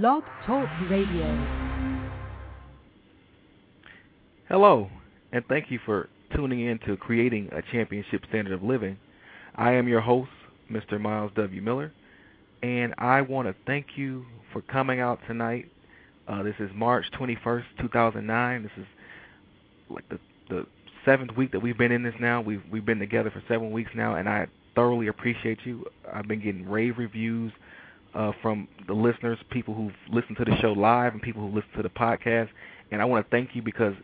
Blog Talk Radio. Hello, and thank you for tuning in to Creating a Championship Standard of Living. I am your host, Mr. Myles W. Miller, and I want to thank you for coming out tonight. Uh, this is March 21st, 2009. This is like the the seventh week that we've been in this now. We've we've been together for seven weeks now, and I thoroughly appreciate you. I've been getting rave reviews uh, from the listeners, people who've listened to the show live, and people who listen to the podcast. And I want to thank you because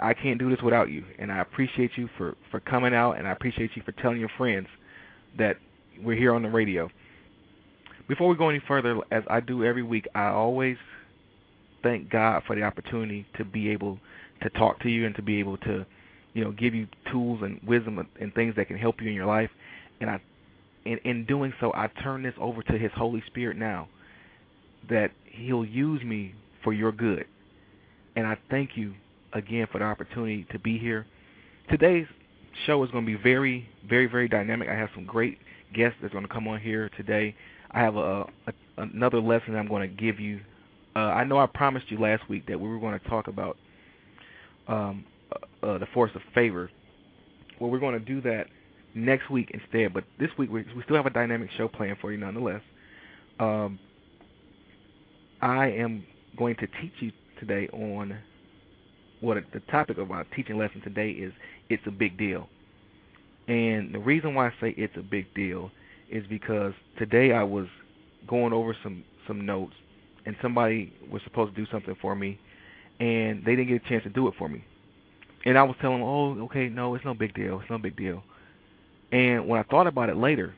I can't do this without you. And I appreciate you for for coming out, and I appreciate you for telling your friends that we're here on the radio. Before we go any further, as I do every week, I always thank God for the opportunity to be able to talk to you and to be able to, you know, give you tools and wisdom and things that can help you in your life. And I in, in doing so, I turn this over to His Holy Spirit now, that He'll use me for your good. And I thank you again for the opportunity to be here. Today's show is going to be very, very, very dynamic. I have some great guests that's going to come on here today. I have a, a another lesson I'm going to give you. Uh, I know I promised you last week that we were going to talk about um, uh, uh, the force of favor. Well, we're going to do that next week instead. But this week we, we still have a dynamic show planned for you nonetheless. Um, I am going to teach you today on what the topic of our teaching lesson today is. It's a big deal, and the reason why I say it's a big deal is because today I was going over some some notes, and somebody was supposed to do something for me, and they didn't get a chance to do it for me. And I was telling them, oh, okay, no, it's no big deal. It's no big deal. And when I thought about it later,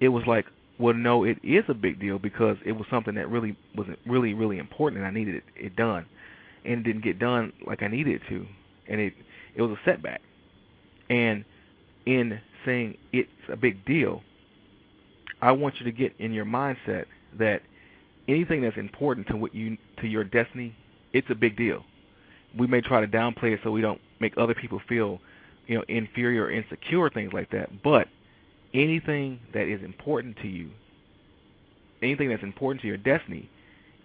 it was like, well, no, it is a big deal because it was something that really wasn't really, really important, and I needed it, it done, and it didn't get done like I needed it to, and it it was a setback. And in saying it's a big deal, I want you to get in your mindset that anything that's important to what you to your destiny, it's a big deal. We may try to downplay it so we don't make other people feel you know, inferior or insecure, things like that. But anything that is important to you, anything that's important to your destiny,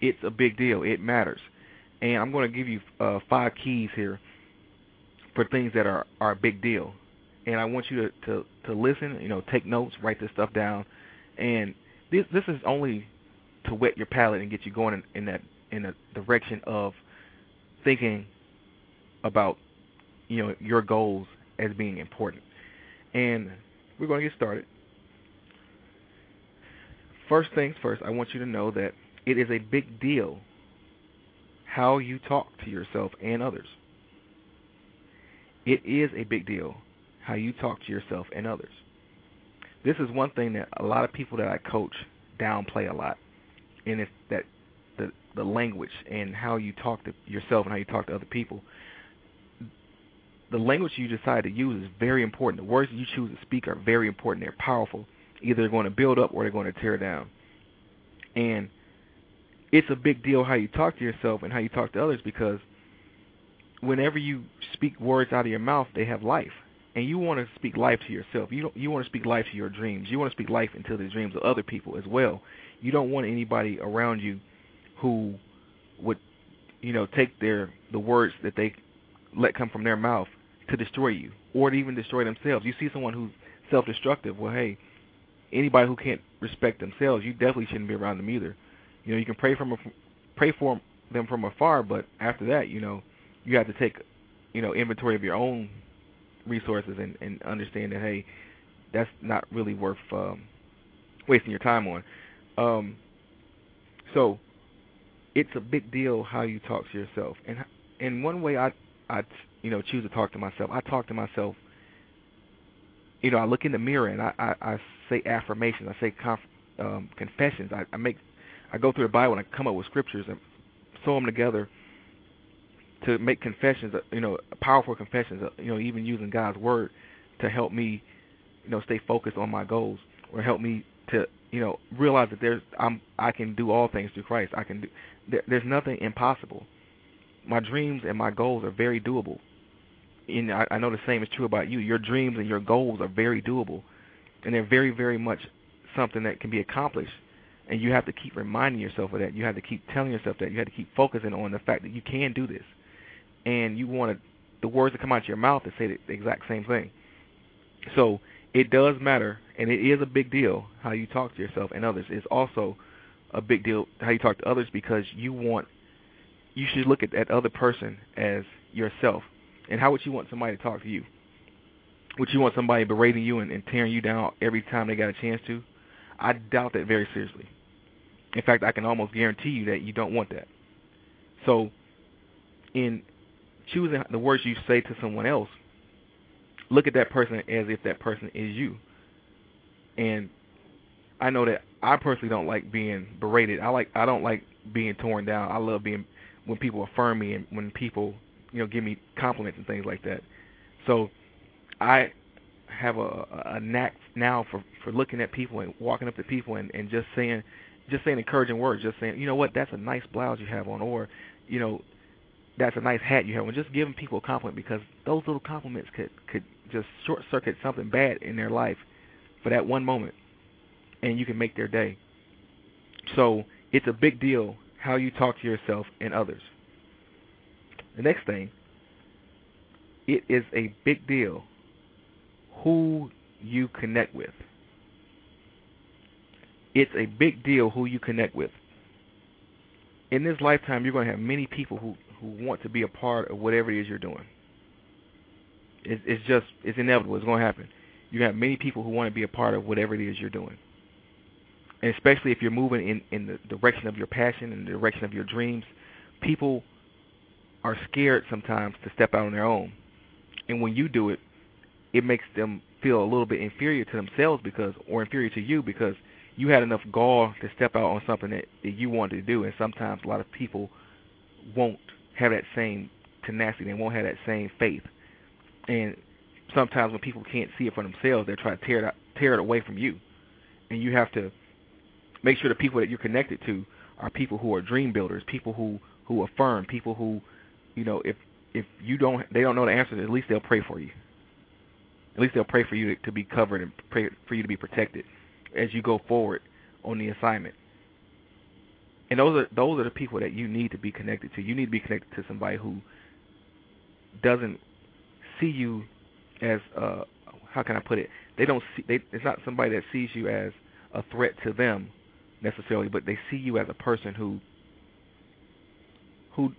it's a big deal. It matters. And I'm going to give you uh, five keys here for things that are, are a big deal. And I want you to, to, to listen, you know, take notes, write this stuff down. And this this is only to whet your palate and get you going in, in that in the direction of thinking about you know your goals as being important. And we're going to get started. First things first, I want you to know that it is a big deal how you talk to yourself and others. It is a big deal how you talk to yourself and others. This is one thing that a lot of people that I coach downplay a lot, and it's that the the language and how you talk to yourself and how you talk to other people the language you decide to use is very important. The words you choose to speak are very important. They're powerful. Either they're going to build up or they're going to tear down. And it's a big deal how you talk to yourself and how you talk to others because whenever you speak words out of your mouth, they have life. And you want to speak life to yourself. You don't, you want to speak life to your dreams. You want to speak life into the dreams of other people as well. You don't want anybody around you who would, you know, take their the words that they let come from their mouth to destroy you or to even destroy themselves. You see someone who's self-destructive, well, hey, anybody who can't respect themselves, you definitely shouldn't be around them either. You know, you can pray from a, pray for them from afar, but after that, you know, you have to take, you know, inventory of your own resources and and understand that hey, that's not really worth um, wasting your time on. Um, so, it's a big deal how you talk to yourself, and in one way I I you know choose to talk to myself. I talk to myself. You know, I look in the mirror and I I, I say affirmations. I say conf, um, confessions. I, I make I go through the Bible and I come up with scriptures and sew them together to make confessions. Uh, you know, powerful confessions. Uh, you know, even using God's word to help me, you know, stay focused on my goals or help me to you know realize that there's I'm I can do all things through Christ. I can do there, there's nothing impossible my dreams and my goals are very doable. And I, I know the same is true about you. Your dreams and your goals are very doable, and they're very, very much something that can be accomplished And you have to keep reminding yourself of that. You have to keep telling yourself that. You have to keep focusing on the fact that you can do this. And you want the words to come out of your mouth to say the exact same thing. So it does matter, and it is a big deal how you talk to yourself and others. It's also a big deal how you talk to others because you want you should look at that other person as yourself. And how would you want somebody to talk to you? Would you want somebody berating you and, and tearing you down every time they got a chance to? I doubt that very seriously. In fact, I can almost guarantee you that you don't want that. So, in choosing the words you say to someone else, look at that person as if that person is you. And I know that I personally don't like being berated. I like I don't like being torn down. I love being when people affirm me and when people you know give me compliments and things like that. So I have a, a knack now for for looking at people and walking up to people and and just saying just saying encouraging words, just saying you know what that's a nice blouse you have on, or you know that's a nice hat you have on. Just giving people a compliment because those little compliments could could just short circuit something bad in their life for that one moment, and you can make their day. So it's a big deal how you talk to yourself and others. The next thing, it is a big deal who you connect with. It's a big deal who you connect with. In this lifetime, you're going to have many people who, who want to be a part of whatever it is you're doing. It's, it's just, it's inevitable. It's going to happen. You're going to have many people who want to be a part of whatever it is you're doing and especially if you're moving in in the direction of your passion and the direction of your dreams, people are scared sometimes to step out on their own. And when you do it, it makes them feel a little bit inferior to themselves because or inferior to you because you had enough gall to step out on something that, that you wanted to do and sometimes a lot of people won't have that same tenacity, they won't have that same faith. And sometimes when people can't see it for themselves, they try to tear it out, tear it away from you. And you have to make sure the people that you're connected to are people who are dream builders, people who who affirm, people who, you know, if if you don't they don't know the answer, at least they'll pray for you. At least they'll pray for you to, be covered and pray for you to be protected as you go forward on the assignment. And those are those are the people that you need to be connected to. You need to be connected to somebody who doesn't see you as uh how can I put it? They don't see they it's not somebody that sees you as a threat to them necessarily, but they see you as a person who who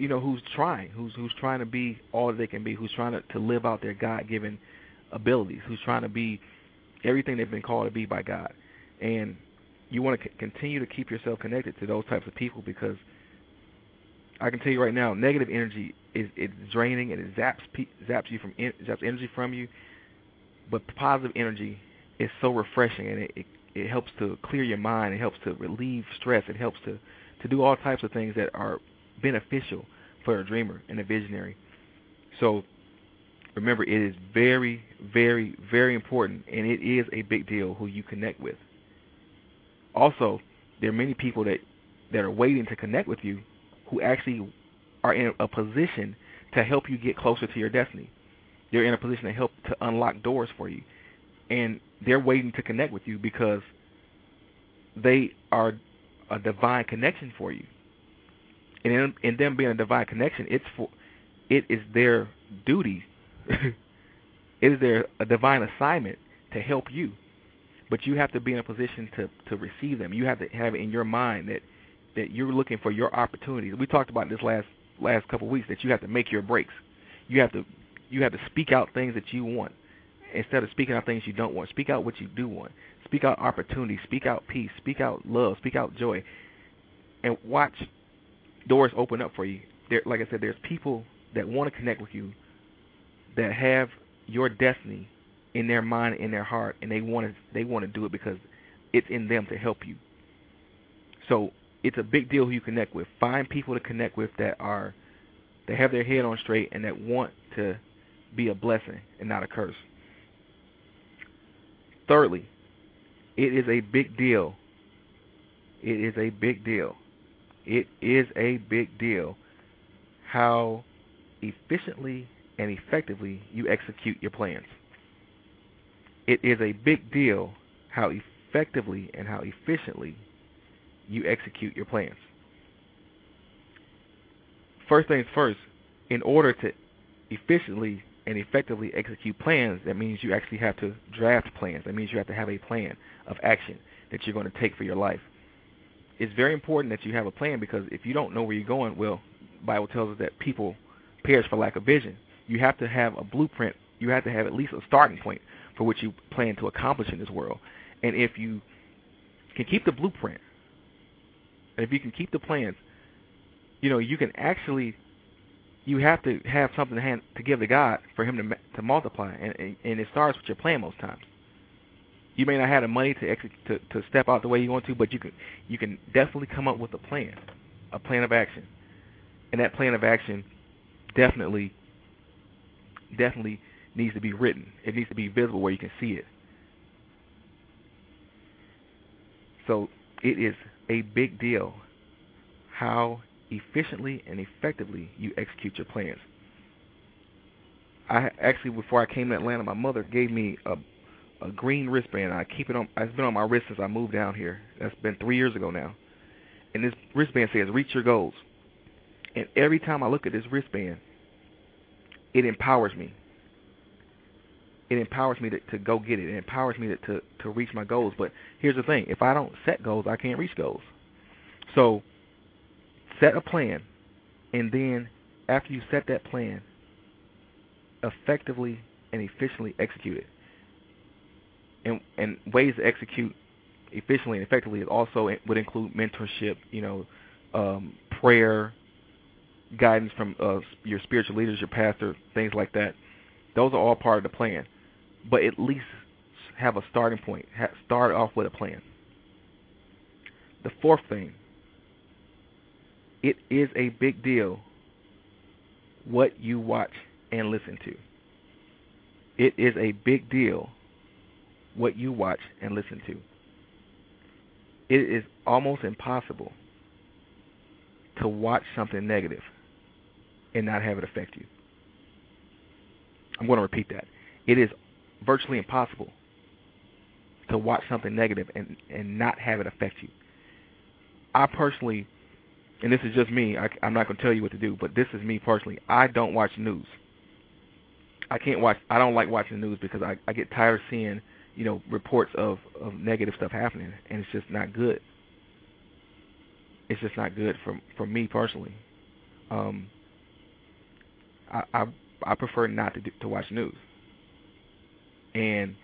you know who's trying, who's who's trying to be all they can be, who's trying to, to live out their God-given abilities, who's trying to be everything they've been called to be by God. And you want to c- continue to keep yourself connected to those types of people because I can tell you right now, negative energy is it's draining and it zaps zaps you from zaps energy from you. But positive energy is so refreshing and it, it it helps to clear your mind. It helps to relieve stress. It helps to to do all types of things that are beneficial for a dreamer and a visionary. So remember, it is very, very, very important, and it is a big deal who you connect with. Also, there are many people that that are waiting to connect with you who actually are in a position to help you get closer to your destiny. They're in a position to help to unlock doors for you and they're waiting to connect with you because they are a divine connection for you. And in, in them being a divine connection, it's for it is their duty. it is their a divine assignment to help you. But you have to be in a position to to receive them. You have to have it in your mind that that you're looking for your opportunities. We talked about this last last couple of weeks that you have to make your breaks. You have to you have to speak out things that you want instead of speaking out things you don't want. Speak out what you do want. Speak out opportunity. Speak out peace. Speak out love. Speak out joy. And watch doors open up for you. There, like I said, there's people that want to connect with you that have your destiny in their mind, in their heart, and they want to they want to do it because it's in them to help you. So it's a big deal who you connect with. Find people to connect with that are that have their head on straight and that want to be a blessing and not a curse. Thirdly, it is a big deal. It is a big deal. It is a big deal how efficiently and effectively you execute your plans. It is a big deal how effectively and how efficiently you execute your plans. First things first, in order to efficiently and effectively execute plans, that means you actually have to draft plans. That means you have to have a plan of action that you're going to take for your life. It's very important that you have a plan because if you don't know where you're going, well, Bible tells us that people perish for lack of vision. You have to have a blueprint. You have to have at least a starting point for what you plan to accomplish in this world. And if you can keep the blueprint, and if you can keep the plans, you know, you can actually you have to have something to hand to give to God for Him to to multiply, and and, and it starts with your plan most times. You may not have the money to, execute, to to step out the way you want to, but you can you can definitely come up with a plan, a plan of action, and that plan of action definitely definitely needs to be written. It needs to be visible where you can see it. So it is a big deal how efficiently and effectively you execute your plans. I actually before I came to Atlanta, my mother gave me a a green wristband. I keep it on. It's been on my wrist since I moved down here. That's been three years ago now. And this wristband says "Reach your goals." And every time I look at this wristband, it empowers me. It empowers me to, to go get it. It empowers me to, to to reach my goals. But here's the thing: if I don't set goals, I can't reach goals. So set a plan, and then after you set that plan, effectively and efficiently execute it. And and ways to execute efficiently and effectively is also would include mentorship, you know, um, prayer, guidance from uh, your spiritual leaders, your pastor, things like that. Those are all part of the plan, but at least have a starting point. start off with a plan. The fourth thing it is a big deal what you watch and listen to. It is a big deal what you watch and listen to. It is almost impossible to watch something negative and not have it affect you. I'm going to repeat that. It is virtually impossible to watch something negative and and not have it affect you. I personally and this is just me. I, I'm not going to tell you what to do, but this is me personally. I don't watch news. I can't watch. I don't like watching the news because I I get tired of seeing you know reports of of negative stuff happening, and it's just not good. It's just not good for for me personally. Um, I I, I prefer not to to watch news. And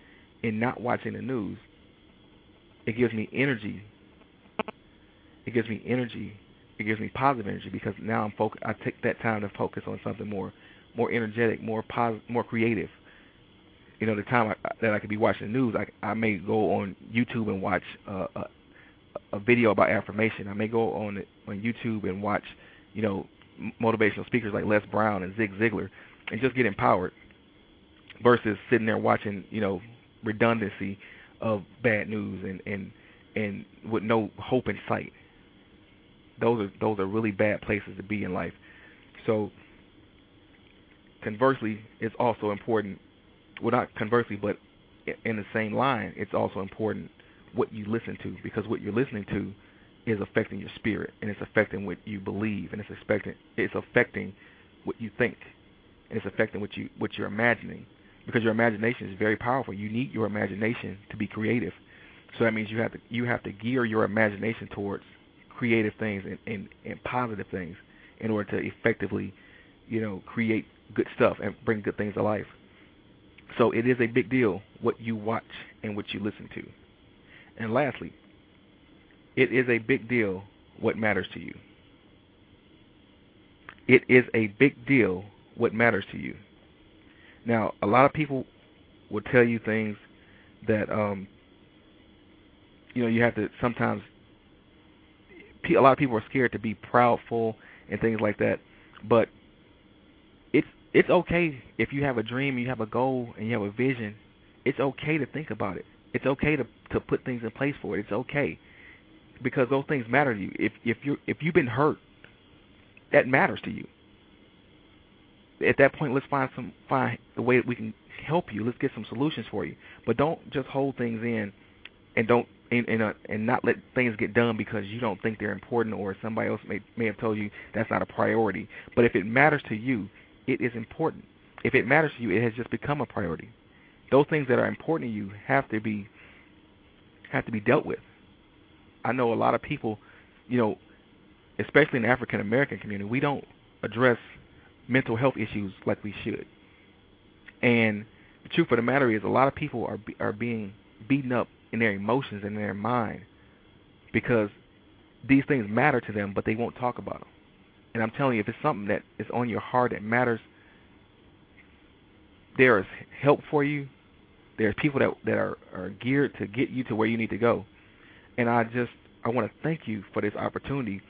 in not watching the news, it gives me energy. It gives me energy it gives me positive energy because now I'm focus. I take that time to focus on something more, more energetic, more positive, more creative. You know, the time I, that I could be watching the news, I I may go on YouTube and watch uh, a, a video about affirmation. I may go on on YouTube and watch, you know, motivational speakers like Les Brown and Zig Ziglar, and just get empowered. Versus sitting there watching, you know, redundancy of bad news and and and with no hope in sight those are those are really bad places to be in life. So conversely, it's also important. Well, not conversely, but in the same line, it's also important what you listen to because what you're listening to is affecting your spirit and it's affecting what you believe and it's affecting it's affecting what you think and it's affecting what you what you're imagining because your imagination is very powerful. You need your imagination to be creative. So that means you have to you have to gear your imagination towards creative things and, and, and positive things in order to effectively, you know, create good stuff and bring good things to life. So it is a big deal what you watch and what you listen to. And lastly, it is a big deal what matters to you. It is a big deal what matters to you. Now, a lot of people will tell you things that um you know you have to sometimes a lot of people are scared to be proudful and things like that. But it's okay if you have a dream, you have a goal, and you have a vision. It's okay to think about it. It's okay to to put things in place for it. It's okay because those things matter to you. If if you if you've been hurt, that matters to you. At that point, let's find some find the way that we can help you. Let's get some solutions for you. But don't just hold things in and don't and and, uh, and not let things get done because you don't think they're important or somebody else may may have told you that's not a priority. But if it matters to you, it is important. If it matters to you, it has just become a priority. Those things that are important to you have to be have to be dealt with. I know a lot of people, you know, especially in the African American community, we don't address mental health issues like we should. And the truth of the matter is, a lot of people are are being beaten up in their emotions and in their mind because these things matter to them, but they won't talk about them. And I'm telling you, if it's something that is on your heart that matters, there is help for you. There's people that that are, are geared to get you to where you need to go. And I just I want to thank you for this opportunity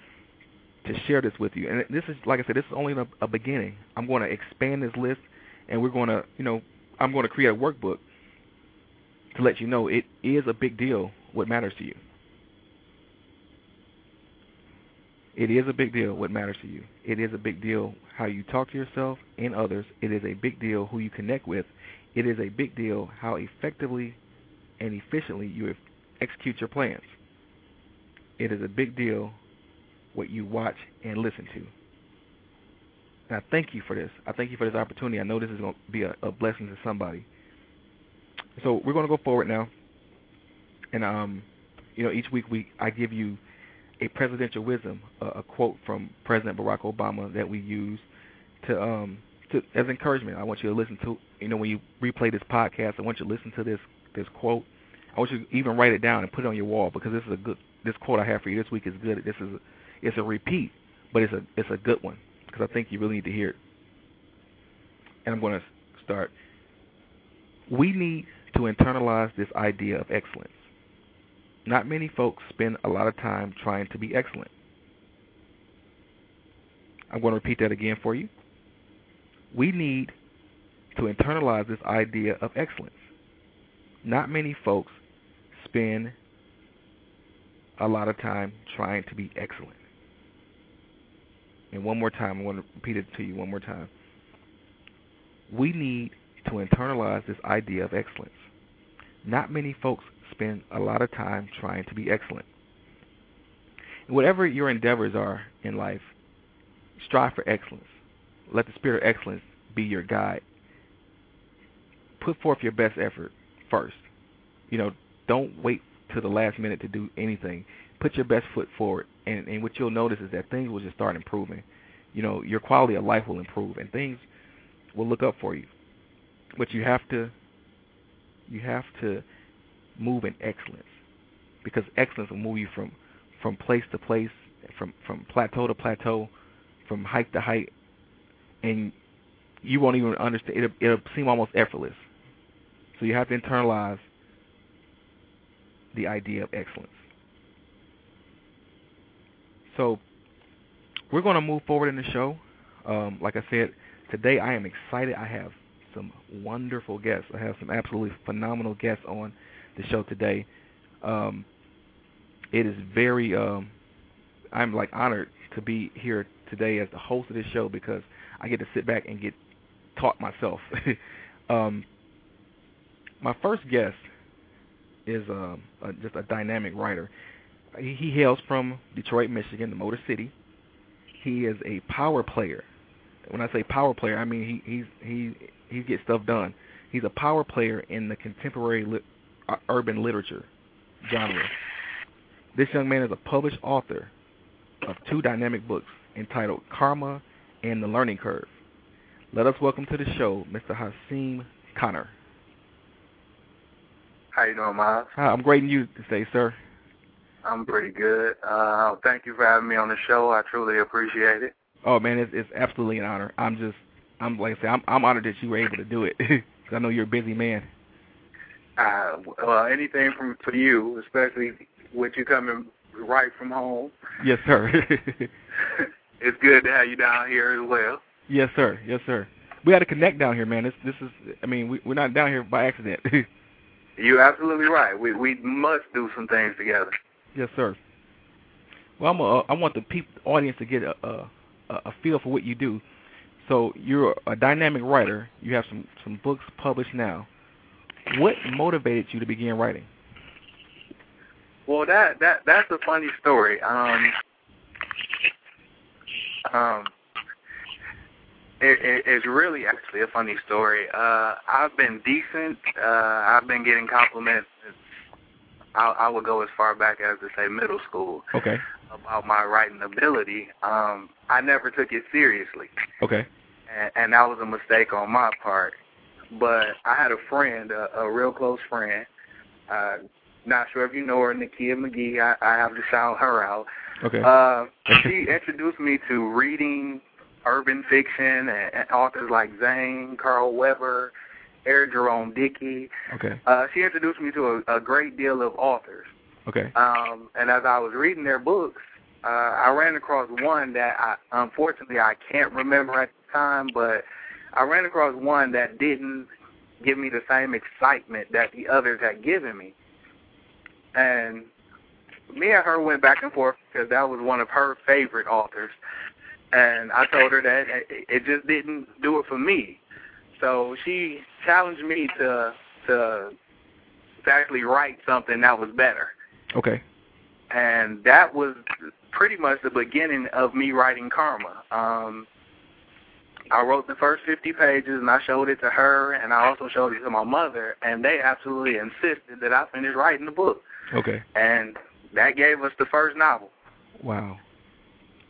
to share this with you. And this is like I said, this is only a, a beginning. I'm going to expand this list, and we're going to you know I'm going to create a workbook to let you know it is a big deal what matters to you. It is a big deal what matters to you. It is a big deal how you talk to yourself and others. It is a big deal who you connect with. It is a big deal how effectively and efficiently you execute your plans. It is a big deal what you watch and listen to. And I thank you for this. I thank you for this opportunity. I know this is going to be a, a blessing to somebody. So we're going to go forward now, and um, you know, each week we I give you a presidential wisdom, a, quote from President Barack Obama that we use to um to as encouragement. I want you to listen to you know when you replay this podcast. I want you to listen to this this quote. I want you to even write it down and put it on your wall because this is a good this quote I have for you this week is good. This is a, it's a repeat, but it's a it's a good one because I think you really need to hear it. And I'm going to start. We need to internalize this idea of excellence. Not many folks spend a lot of time trying to be excellent. I'm going to repeat that again for you. We need to internalize this idea of excellence. Not many folks spend a lot of time trying to be excellent. And one more time, I'm going to repeat it to you one more time. We need to internalize this idea of excellence. Not many folks spend a lot of time trying to be excellent. whatever your endeavors are in life, strive for excellence. Let the spirit of excellence be your guide. Put forth your best effort first. You know, don't wait to the last minute to do anything. Put your best foot forward, and, and what you'll notice is that things will just start improving. You know, your quality of life will improve, and things will look up for you. But you have to you have to move in excellence because excellence will move you from from place to place, from from plateau to plateau, from height to height, and you won't even understand. It'll, it'll seem almost effortless. So you have to internalize the idea of excellence. So we're going to move forward in the show. Um, like I said, today I am excited. I have some wonderful guests. I have some absolutely phenomenal guests on the show today. Um, it is very um, I'm like honored to be here today as the host of this show because I get to sit back and get taught myself. um, my first guest is um, a, just a dynamic writer. He, he hails from Detroit, Michigan, the Motor City. He is a power player. When I say power player, I mean he he's he he gets stuff done. He's a power player in the contemporary li- urban literature genre. This young man is a published author of two dynamic books entitled Karma and The Learning Curve. Let us welcome to the show Mr. Hasim Connor. How you doing, Myles? Hi, I'm great and you today, sir. I'm pretty good. Uh, thank you for having me on the show. I truly appreciate it. Oh man, it's it's absolutely an honor. I'm just I'm like I said, I'm I'm honored that you were able to do it I know you're a busy man. Uh, well, anything from for you, especially with you coming right from home. Yes, sir. it's good to have you down here as well. Yes, sir. Yes, sir. We got to connect down here, man. This this is. I mean, we we're not down here by accident. You're absolutely right. We we must do some things together. Yes, sir. Well, I'm a, I want the people, audience to get a, a a feel for what you do. So you're a dynamic writer. You have some some books published now. What motivated you to begin writing? Well, that that that's a funny story. Um, um, it, it, it's really actually a funny story. Uh, I've been decent. Uh, I've been getting compliments. I, I would go as far back as to say middle school. Okay. About my writing ability. Um, I never took it seriously. Okay. And, and that was a mistake on my part. But I had a friend, a, a real close friend. Uh, not sure if you know her, Nakia McGee. I, I have to shout her out. Okay. Uh, she introduced me to reading urban fiction and, and authors like Zane, Carl Weber, Eric Jerome Dickey. Okay. Uh, she introduced me to a, a great deal of authors. Okay. Um, and as I was reading their books, uh, I ran across one that I unfortunately I can't remember at the time, but I ran across one that didn't give me the same excitement that the others had given me. And me and her went back and forth because that was one of her favorite authors. And I told her that it just didn't do it for me. So she challenged me to to to actually write something that was better. Okay. And that was pretty much the beginning of me writing Karma. Um I wrote the first 50 pages and I showed it to her and I also showed it to my mother and they absolutely insisted that I finish writing the book. Okay. And that gave us the first novel. Wow.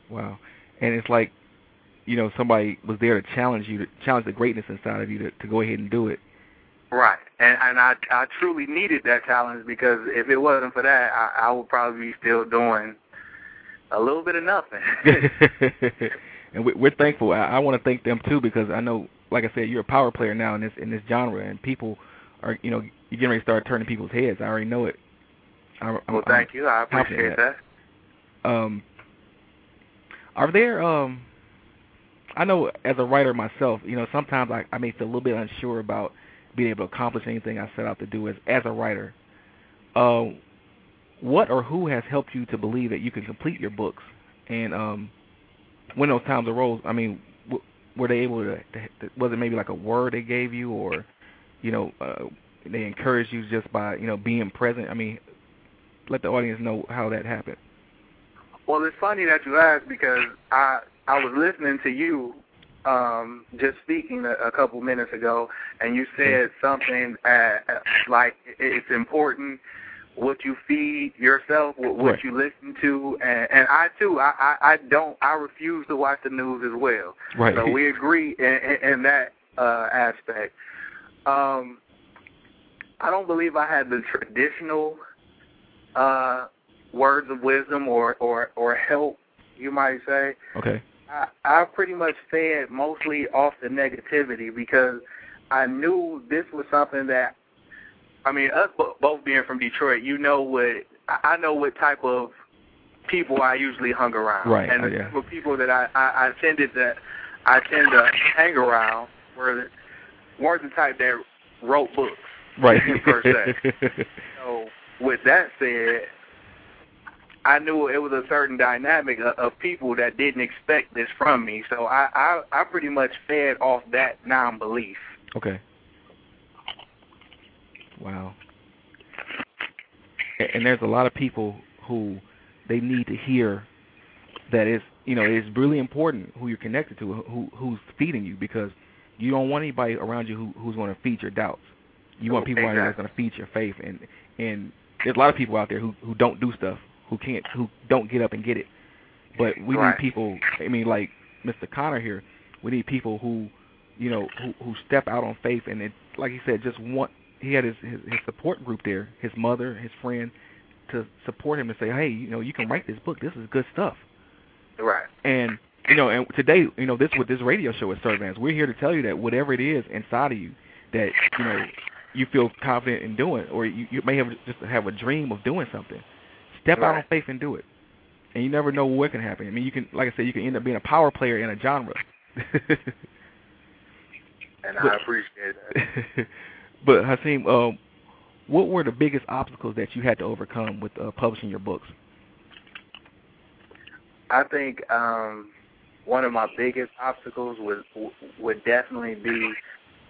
Wow. And it's like, you know, somebody was there to challenge you, to challenge the greatness inside of you to, to go ahead and do it. Right. And and I I truly needed that challenge because if it wasn't for that, I, I would probably be still doing a little bit of nothing. and we're thankful. I, I want to thank them too because I know, like I said, you're a power player now in this in this genre, and people are, you know, you're getting ready to start turning people's heads. I already know it. I, well, I'm, thank you. I appreciate that. that. Um, are there um I know as a writer myself, you know, sometimes I, I may feel a little bit unsure about being able to accomplish anything I set out to do as as a writer. Uh, what or who has helped you to believe that you can complete your books? And um, when those times arose, I mean, w- were they able to, to? Was it maybe like a word they gave you, or you know, uh, they encouraged you just by you know being present? I mean, let the audience know how that happened. Well, it's funny that you asked because I I was listening to you um just speaking a, a couple minutes ago, and you said something uh, like it's important what you feed yourself, what, what right. you listen to, and, and I too, I, I I don't, I refuse to watch the news as well. Right. So we agree in, in, in that uh aspect. Um, I don't believe I had the traditional uh words of wisdom or or or help, you might say. Okay. I I pretty much fed mostly off the negativity because I knew this was something that I mean, us both being from Detroit, you know what I know what type of people I usually hung around, right? And the yeah. type of people that I, I I tended to I tend to hang around were weren't the type that wrote books, right? per se. so with that said, I knew it was a certain dynamic of, of people that didn't expect this from me. So I, I I pretty much fed off that non-belief. Okay. Wow. And, there's a lot of people who they need to hear that it's you know it's really important who you're connected to, who who's feeding you because you don't want anybody around you who who's going to feed your doubts. You want people exactly. around you that's going to feed your faith, and and there's a lot of people out there who who don't do stuff, who can't, who don't get up and get it. But we right. need people. I mean, like Mr. Connor here, we need people who, you know, who who step out on faith, and it, like he said, just want. He had his, his his support group there, his mother, his friend, to support him and say, hey, you know, you can write this book. This is good stuff. Right. And you know, and today, you know, this with this radio show at Servants, we're here to tell you that whatever it is inside of you that you know you feel confident in doing, or you, you may have just have a dream of doing something, step right. out on faith and do it. And you never know what can happen. I mean, you can, like I said, you can end up being a power player in a genre. and I appreciate that. but Hasim, um, what were the biggest obstacles that you had to overcome with uh, publishing your books? I think um, one of my biggest obstacles was would definitely be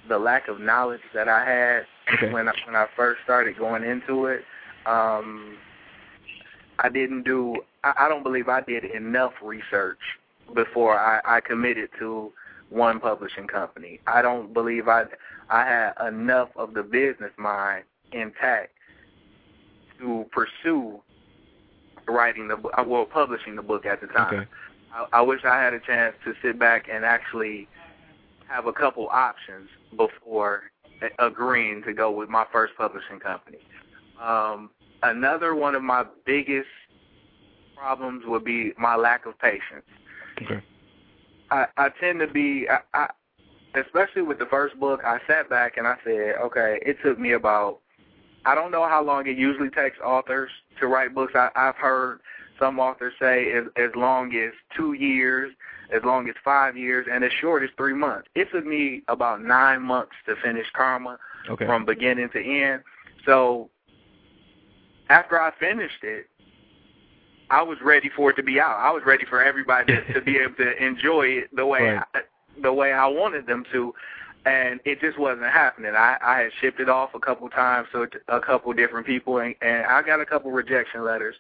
the lack of knowledge that I had okay. when I, when I first started going into it. Um, I didn't do. I, I don't believe I did enough research before I, I committed to one publishing company. I don't believe I I had enough of the business mind intact to pursue writing the uh, well publishing the book at the time. Okay. I, I wish I had a chance to sit back and actually have a couple options before agreeing to go with my first publishing company. Um, another one of my biggest problems would be my lack of patience. Okay. I, I tend to be, I, I, especially with the first book, I sat back and I said, okay, it took me about, I don't know how long it usually takes authors to write books. I, I've heard some authors say as, as long as two years, as long as five years, and as short as three months. It took me about nine months to finish Karma Okay. from beginning to end. So after I finished it, I was ready for it to be out. I was ready for everybody to, to be able to enjoy it the way Right. I, the way I wanted them to, and it just wasn't happening. I, I had shipped it off a couple times to a couple different people, and, and I got a couple rejection letters,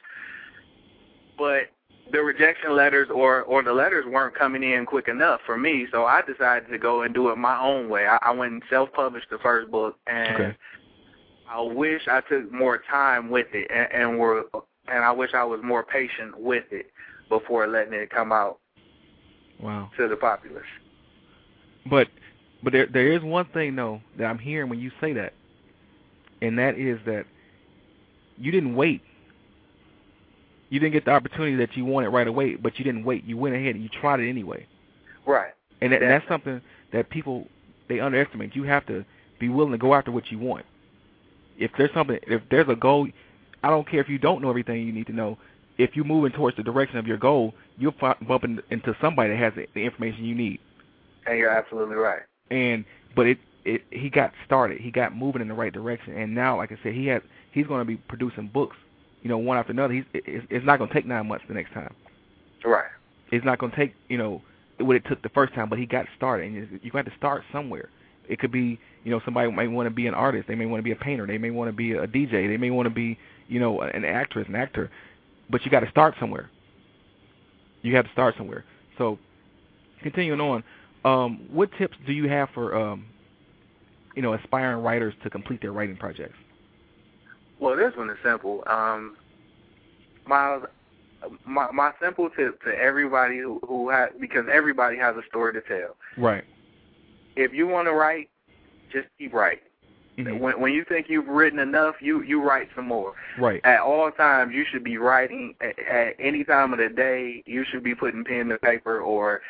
but the rejection letters or or the letters weren't coming in quick enough for me. So I decided to go and do it my own way. I, I went and self-published the first book, and Okay. I wish I took more time with it, and, and were and I wish I was more patient with it before letting it come out Wow. to the populace. But but there there is one thing though that I'm hearing when you say that, and that is that you didn't wait. You didn't get the opportunity that you wanted right away, but you didn't wait. You went ahead and you tried it anyway. Right. And, that, and that's something that people they underestimate. You have to be willing to go after what you want. If there's something, if there's a goal, I don't care if you don't know everything you need to know. If you're moving towards the direction of your goal, you'll bump in, into somebody that has the, the information you need. And you're absolutely right. And but it it he got started. He got moving in the right direction. And now, like I said, he has he's going to be producing books, you know, one after another. He's it, it's- it's not going to take nine months the next time. Right. It's not going to take you know what it took the first time, but he got started. And you- got to start somewhere. It could be you know somebody may want to be an artist. They may want to be a painter. They may want to be a DJ. They may want to be you know an actress, an actor. But you got to start somewhere. You have to start somewhere. So continuing on, um, what tips do you have for um, you know aspiring writers to complete their writing projects? Well, this one is simple. Um, Myles, my my simple tip to everybody who who has because everybody has a story to tell. Right. If you want to write, just keep writing. Mhm. When when you think you've written enough, you you write some more. Right. At all times, you should be writing. At, at any time of the day, you should be putting pen to paper or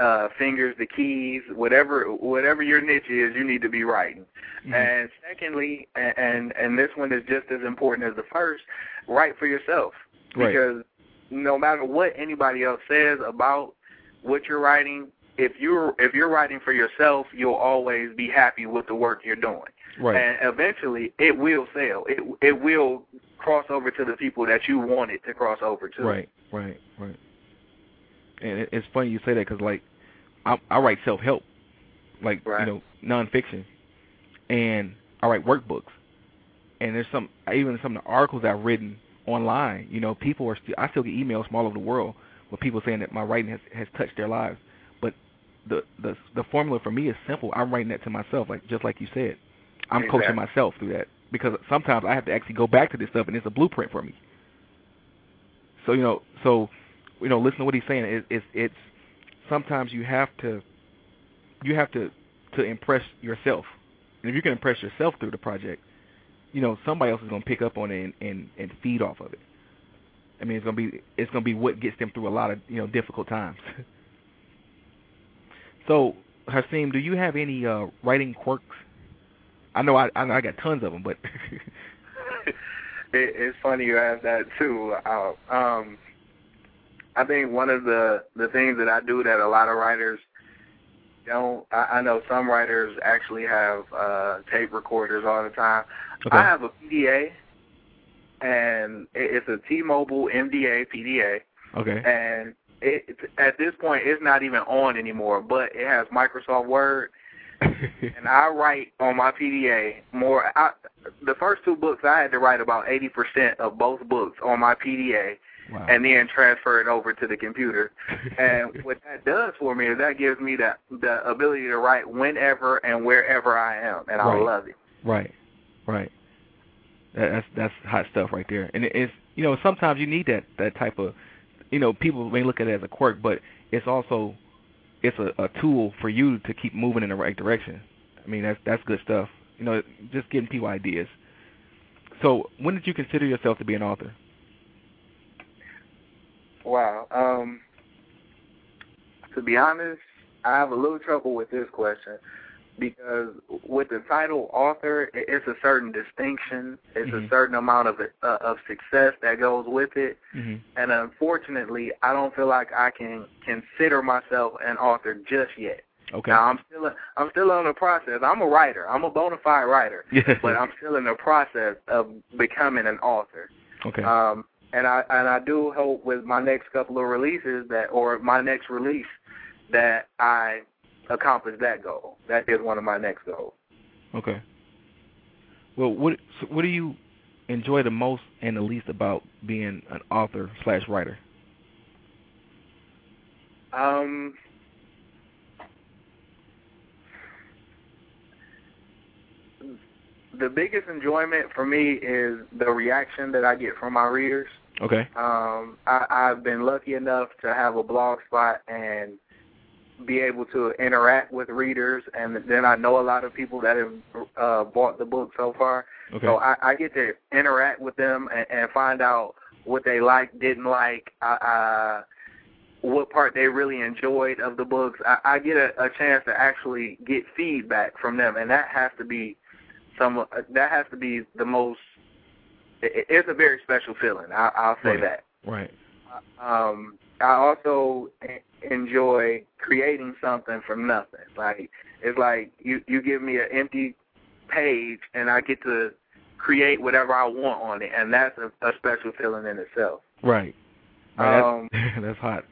uh fingers to keys, whatever whatever your niche is. You need to be writing. Mhm. And secondly, and, and and this one is just as important as the first, write for yourself Right. because no matter what anybody else says about what you're writing, if you're if you're writing for yourself, you'll always be happy with the work you're doing, Right. and eventually it will sell. It it will cross over to the people that you want it to cross over to. Right, right, right. And it, it's funny you say that because, like, I, I write self help, like Right. you know, nonfiction, and I write workbooks. And there's some, even some of the articles I've written online. You know, people are still, I still get emails from all over the world with people saying that my writing has has touched their lives. But the the the formula for me is simple. I'm writing that to myself, like just like you said. I'm coaching myself through that because sometimes I have to actually go back to this stuff, and it's a blueprint for me. So you know, so you know, listen to what he's saying. It, it's it's sometimes you have to you have to to impress yourself, and if you can impress yourself through the project, you know somebody else is going to pick up on it and, and and feed off of it. I mean, it's going to be it's going to be what gets them through a lot of you know difficult times. so, Hasim, do you have any uh, writing quirks? I know I I, know I got tons of them, but it, it's funny you ask that too. Uh, um, I think one of the the things that I do that a lot of writers don't. I, I know some writers actually have uh, tape recorders all the time. Okay. I have a PDA, and it, it's a T-Mobile MDA PDA, okay, and it, at this point it's not even on anymore. But it has Microsoft Word, and I write on my PDA more. I, the first two books I had to write about eighty percent of both books on my PDA, wow. and then transfer it over to the computer. and what that does for me is that gives me the the ability to write whenever and wherever I am, and right. I love it. Right, right. That's that's hot stuff right there. And it's you know sometimes you need that that type of you know people may look at it as a quirk, but it's also it's a, a tool for you to keep moving in the right direction. I mean that's that's good stuff. You know, just giving people ideas. So when did you consider yourself to be an author? Wow. Um, to be honest, I have a little trouble with this question because with the title author, it's a certain distinction, it's mm-hmm. a certain amount of uh, of success that goes with it, mm-hmm. and unfortunately, I don't feel like I can consider myself an author just yet. Okay. Now I'm still I'm still in the process. I'm a writer. I'm a bona fide writer, but I'm still in the process of becoming an author. Okay. Um, and I and I do hope with my next couple of releases that, or my next release, that I accomplish that goal. That is one of my next goals. Okay. Well, what so what do you enjoy the most and the least about being an author slash writer? Um. The biggest enjoyment for me is the reaction that I get from my readers. Okay. Um, I, I've been lucky enough to have a blog spot and be able to interact with readers, and then I know a lot of people that have uh, bought the book so far. Okay. So I, I get to interact with them and, and find out what they like, didn't like, uh, what part they really enjoyed of the books. I, I get a, a chance to actually get feedback from them, and that has to be some. That has to be the most. It, it's a very special feeling. I, I'll say right. that. Right. Um, I also enjoy creating something from nothing. Like it's like you you give me an empty page and I get to create whatever I want on it, and that's a, a special feeling in itself. Right. right um, that's, that's hot.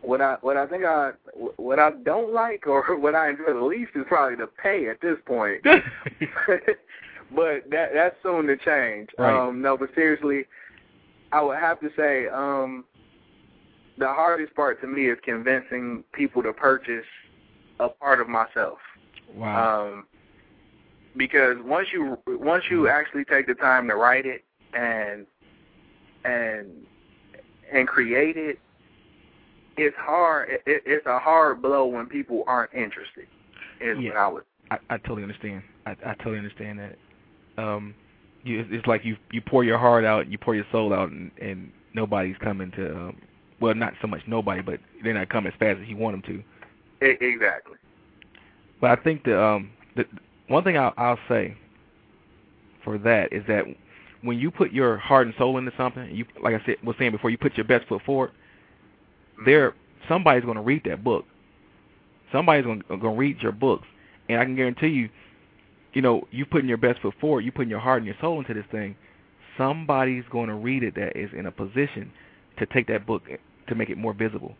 What I what I think I what I don't like or what I enjoy the least is probably the pay at this point. but that that's soon to change. Right. Um, no, but seriously, I would have to say um, the hardest part to me is convincing people to purchase a part of myself. Wow. Um, because once you once you actually take the time to write it and and and create it, it's hard. It, it's a hard blow when people aren't interested. Is yeah. what I would. I, I totally understand. I, I totally understand that. Um, you, it's like you you pour your heart out, you pour your soul out, and, and nobody's coming to. Um, well, not so much nobody, but they're not coming as fast as you want them to. Exactly. But I think the um the one thing I'll, I'll say for that is that when you put your heart and soul into something, you like I said was saying before, you put your best foot forward. There, somebody's going to read that book. Somebody's going to read your books, and I can guarantee you, you know, you putting your best foot forward, you putting your heart and your soul into this thing. Somebody's going to read it that is in a position to take that book to make it more visible.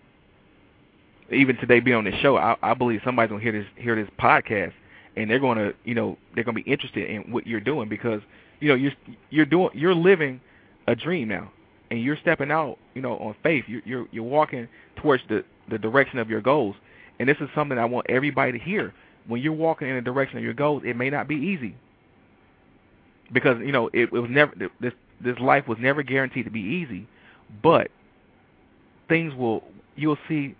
Even today, being on this show, I, I believe somebody's to hear this hear this podcast, and they're to, you know, they're to be interested in what you're doing because, you know, you're you're doing you're living a dream now, and you're stepping out, you know, on faith. You're you're, you're walking towards the the direction of your goals, and this is something I want everybody to hear. When you're walking in the direction of your goals, it may not be easy because you know it, it was never this this life was never guaranteed to be easy, but things will you'll see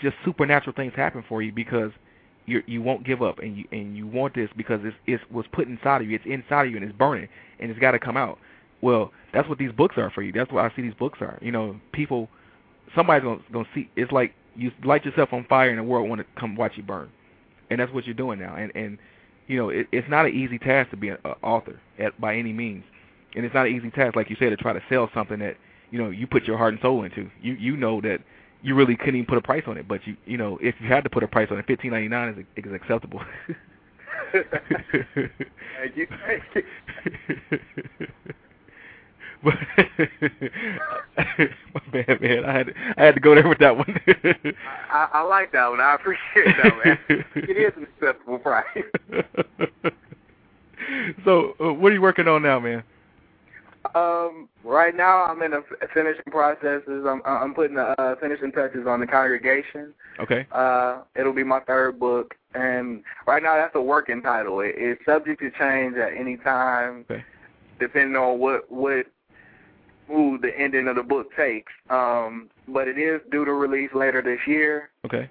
just supernatural things happen for you because you you won't give up and you and you want this because it's it was put inside of you. It's inside of you and it's burning and it's got to come out. Well, that's what these books are for you. That's what I see these books are. You know, people, somebody's gonna gonna see. It's like you light yourself on fire and the world want to come watch you burn, and that's what you're doing now. And and you know, it, it's not an easy task to be an author at, by any means, and it's not an easy task, like you said, to try to sell something that you know you put your heart and soul into. You you know that you really couldn't even put a price on it, but you you know if you had to put a price on it, fifteen ninety nine is is acceptable. Thank you. But my bad, man. I had to, I had to go there with that one. I, I like that one. I appreciate that, man. it is an acceptable price. so, uh, what are you working on now, man? Um, right now I'm in the finishing processes. I'm I'm putting the uh, finishing touches on the congregation. Okay. Uh, it'll be my third book, and right now that's a working title. It, it's subject to change at any time, okay. depending on what what who the ending of the book takes. Um, but it is due to release later this year. Okay.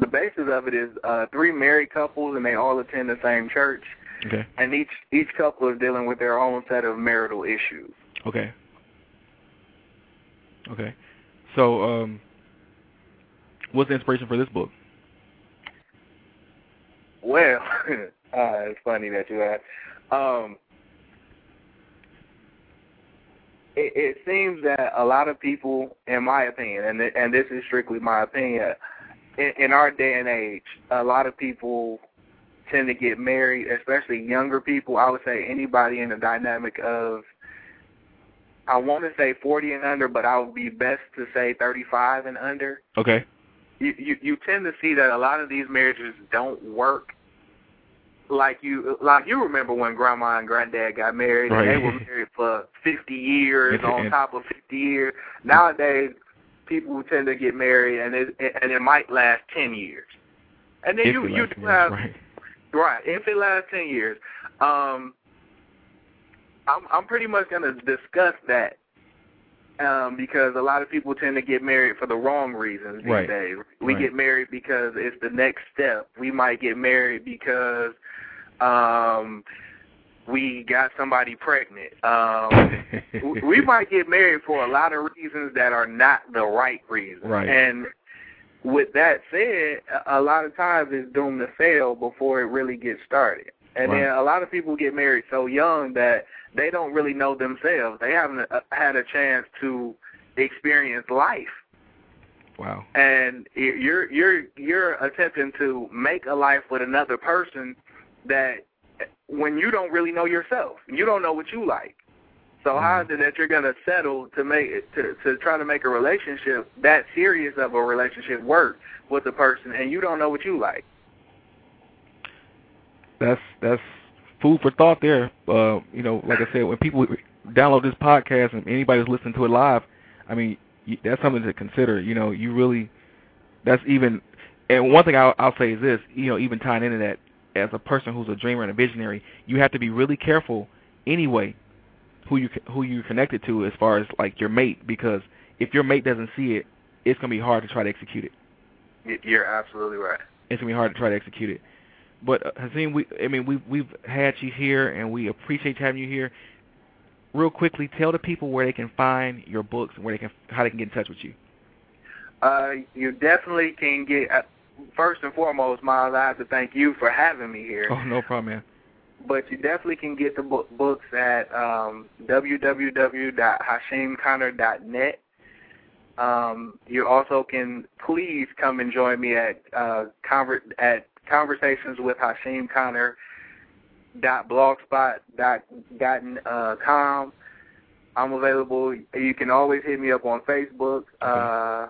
The basis of it is uh, three married couples, and they all attend the same church. Okay. And each each couple is dealing with their own set of marital issues. Okay. Okay. So, um, what's the inspiration for this book? Well, uh, it's funny that you asked. Um, it, it seems that a lot of people, in my opinion, and and this is strictly my opinion, in, in our day and age, a lot of people tend to get married, especially younger people. I would say anybody in the dynamic of, I want to say 40 and under, but I would be best to say 35 and under. Okay. You, you you tend to see that a lot of these marriages don't work like you like you remember when grandma and granddad got married right. and they were married for 50 years on top of 50 years. Nowadays, people tend to get married and it and it might last 10 years. And then you you do have right. Right. If it lasts ten years, um, I'm I'm pretty much going to discuss that um, because a lot of people tend to get married for the wrong reasons these right. days. We right. get married because it's the next step. We might get married because um, we got somebody pregnant. Um, we might get married for a lot of reasons that are not the right reasons. Right. And with that said, a lot of times it's doomed to fail before it really gets started. And right. then a lot of people get married so young that they don't really know themselves. They haven't uh, had a chance to experience life. Wow. And you're you're you're attempting to make a life with another person that when you don't really know yourself, you don't know what you like. So mm-hmm. how is it that you're going to settle to make to to try to make a relationship that serious of a relationship work with a person and you don't know what you like? That's that's food for thought there. Uh, you know, like I said, when people download this podcast and anybody's listening to it live, I mean, that's something to consider. You know, you really that's even. And one thing I'll, I'll say is this, you know, even tying into that, as a person who's a dreamer and a visionary, you have to be really careful anyway who you who you're connected to as far as like your mate because if your mate doesn't see it, it's gonna be hard to try to execute it. You're absolutely right. It's gonna be hard to try to execute it. But uh, we I mean we we've had you here and we appreciate having you here. Real quickly, tell the people where they can find your books and where they can how they can get in touch with you. Uh, you definitely can get. Uh, first and foremost, Myles, I have to thank you for having me here. Oh, no problem, man but you definitely can get the book, books at um, www.hashimconnor.net. Um, you also can please come and join me at uh, conver- at conversations with Hashim Connor dot blogspot dot gotten uh, com. I'm available. You can always hit me up on Facebook. Uh,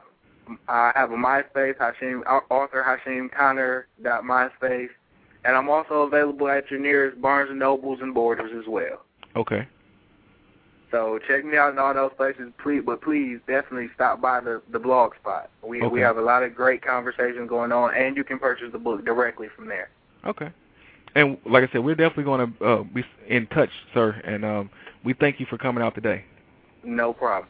I have a MySpace, Hashim author Hashim Connor dot MySpace. And I'm also available at your nearest Barnes and Nobles and Borders as well. Okay. So check me out in all those places, please. But please, definitely stop by the the blog spot. We okay. we have a lot of great conversations going on, and you can purchase the book directly from there. Okay. And like I said, we're definitely going to uh, be in touch, sir. And um, we thank you for coming out today. No problem.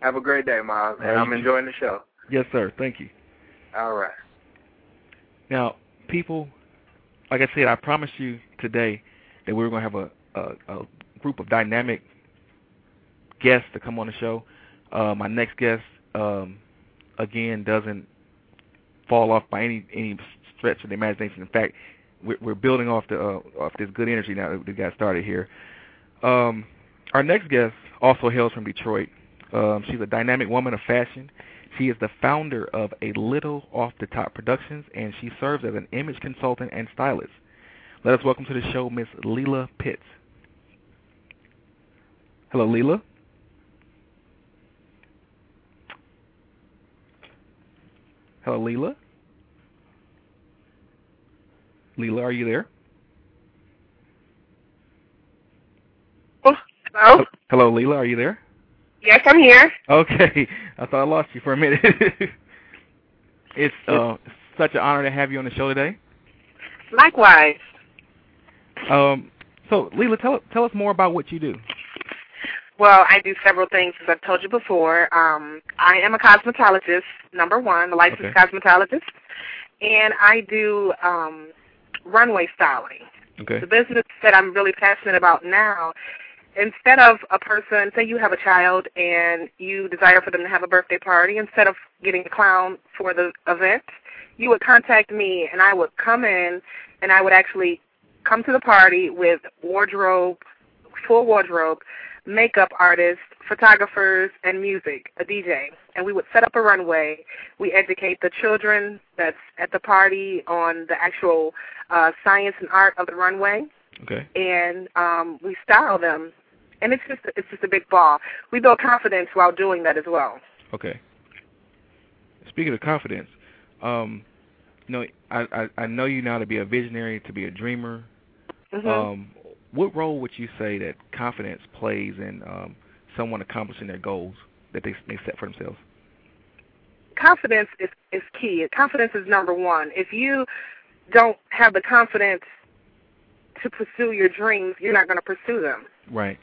Have a great day, Myles, and right. I'm enjoying the show. Yes, sir. Thank you. All right. Now, people like I said, I promised you today that we were going to have a, a, a group of dynamic guests to come on the show. Uh, my next guest, um, again, doesn't fall off by any any stretch of the imagination. In fact, we're, we're building off the uh, off this good energy now that we got started here. Um, our next guest also hails from Detroit. Um, she's a dynamic woman of fashion. She is the founder of A Little Off the Top Productions, and she serves as an image consultant and stylist. Let us welcome to the show Miss Leela Pitts. Hello, Leela. Hello, Leela. Leela, are you there? Oh, hello? Hello, Leela, are you there? Yes, I'm here. Okay, I thought I lost you for a minute. it's uh, such an honor to have you on the show today. Likewise. Um, so, Leela, tell tell us more about what you do. Well, I do several things, as I've told you before. Um, I am a cosmetologist, number one, a licensed Okay. cosmetologist, and I do um, runway styling. Okay. The business that I'm really passionate about now, instead of a person, say you have a child and you desire for them to have a birthday party, instead of getting a clown for the event, you would contact me and I would come in and I would actually come to the party with wardrobe, full wardrobe, makeup artists, photographers, and music, a DJ. And we would set up a runway. We educate the children that's at the party on the actual uh, science and art of the runway, Okay. and um, we style them. And it's just it's just a big ball. We build confidence while doing that as well. Okay. Speaking of confidence, um, you know, I, I I know you now to be a visionary, to be a dreamer. Mhm. Um, what role would you say that confidence plays in um, someone accomplishing their goals that they they set for themselves? confidence is is key. Confidence is number one. If you don't have the confidence to pursue your dreams, you're not going to pursue them. Right.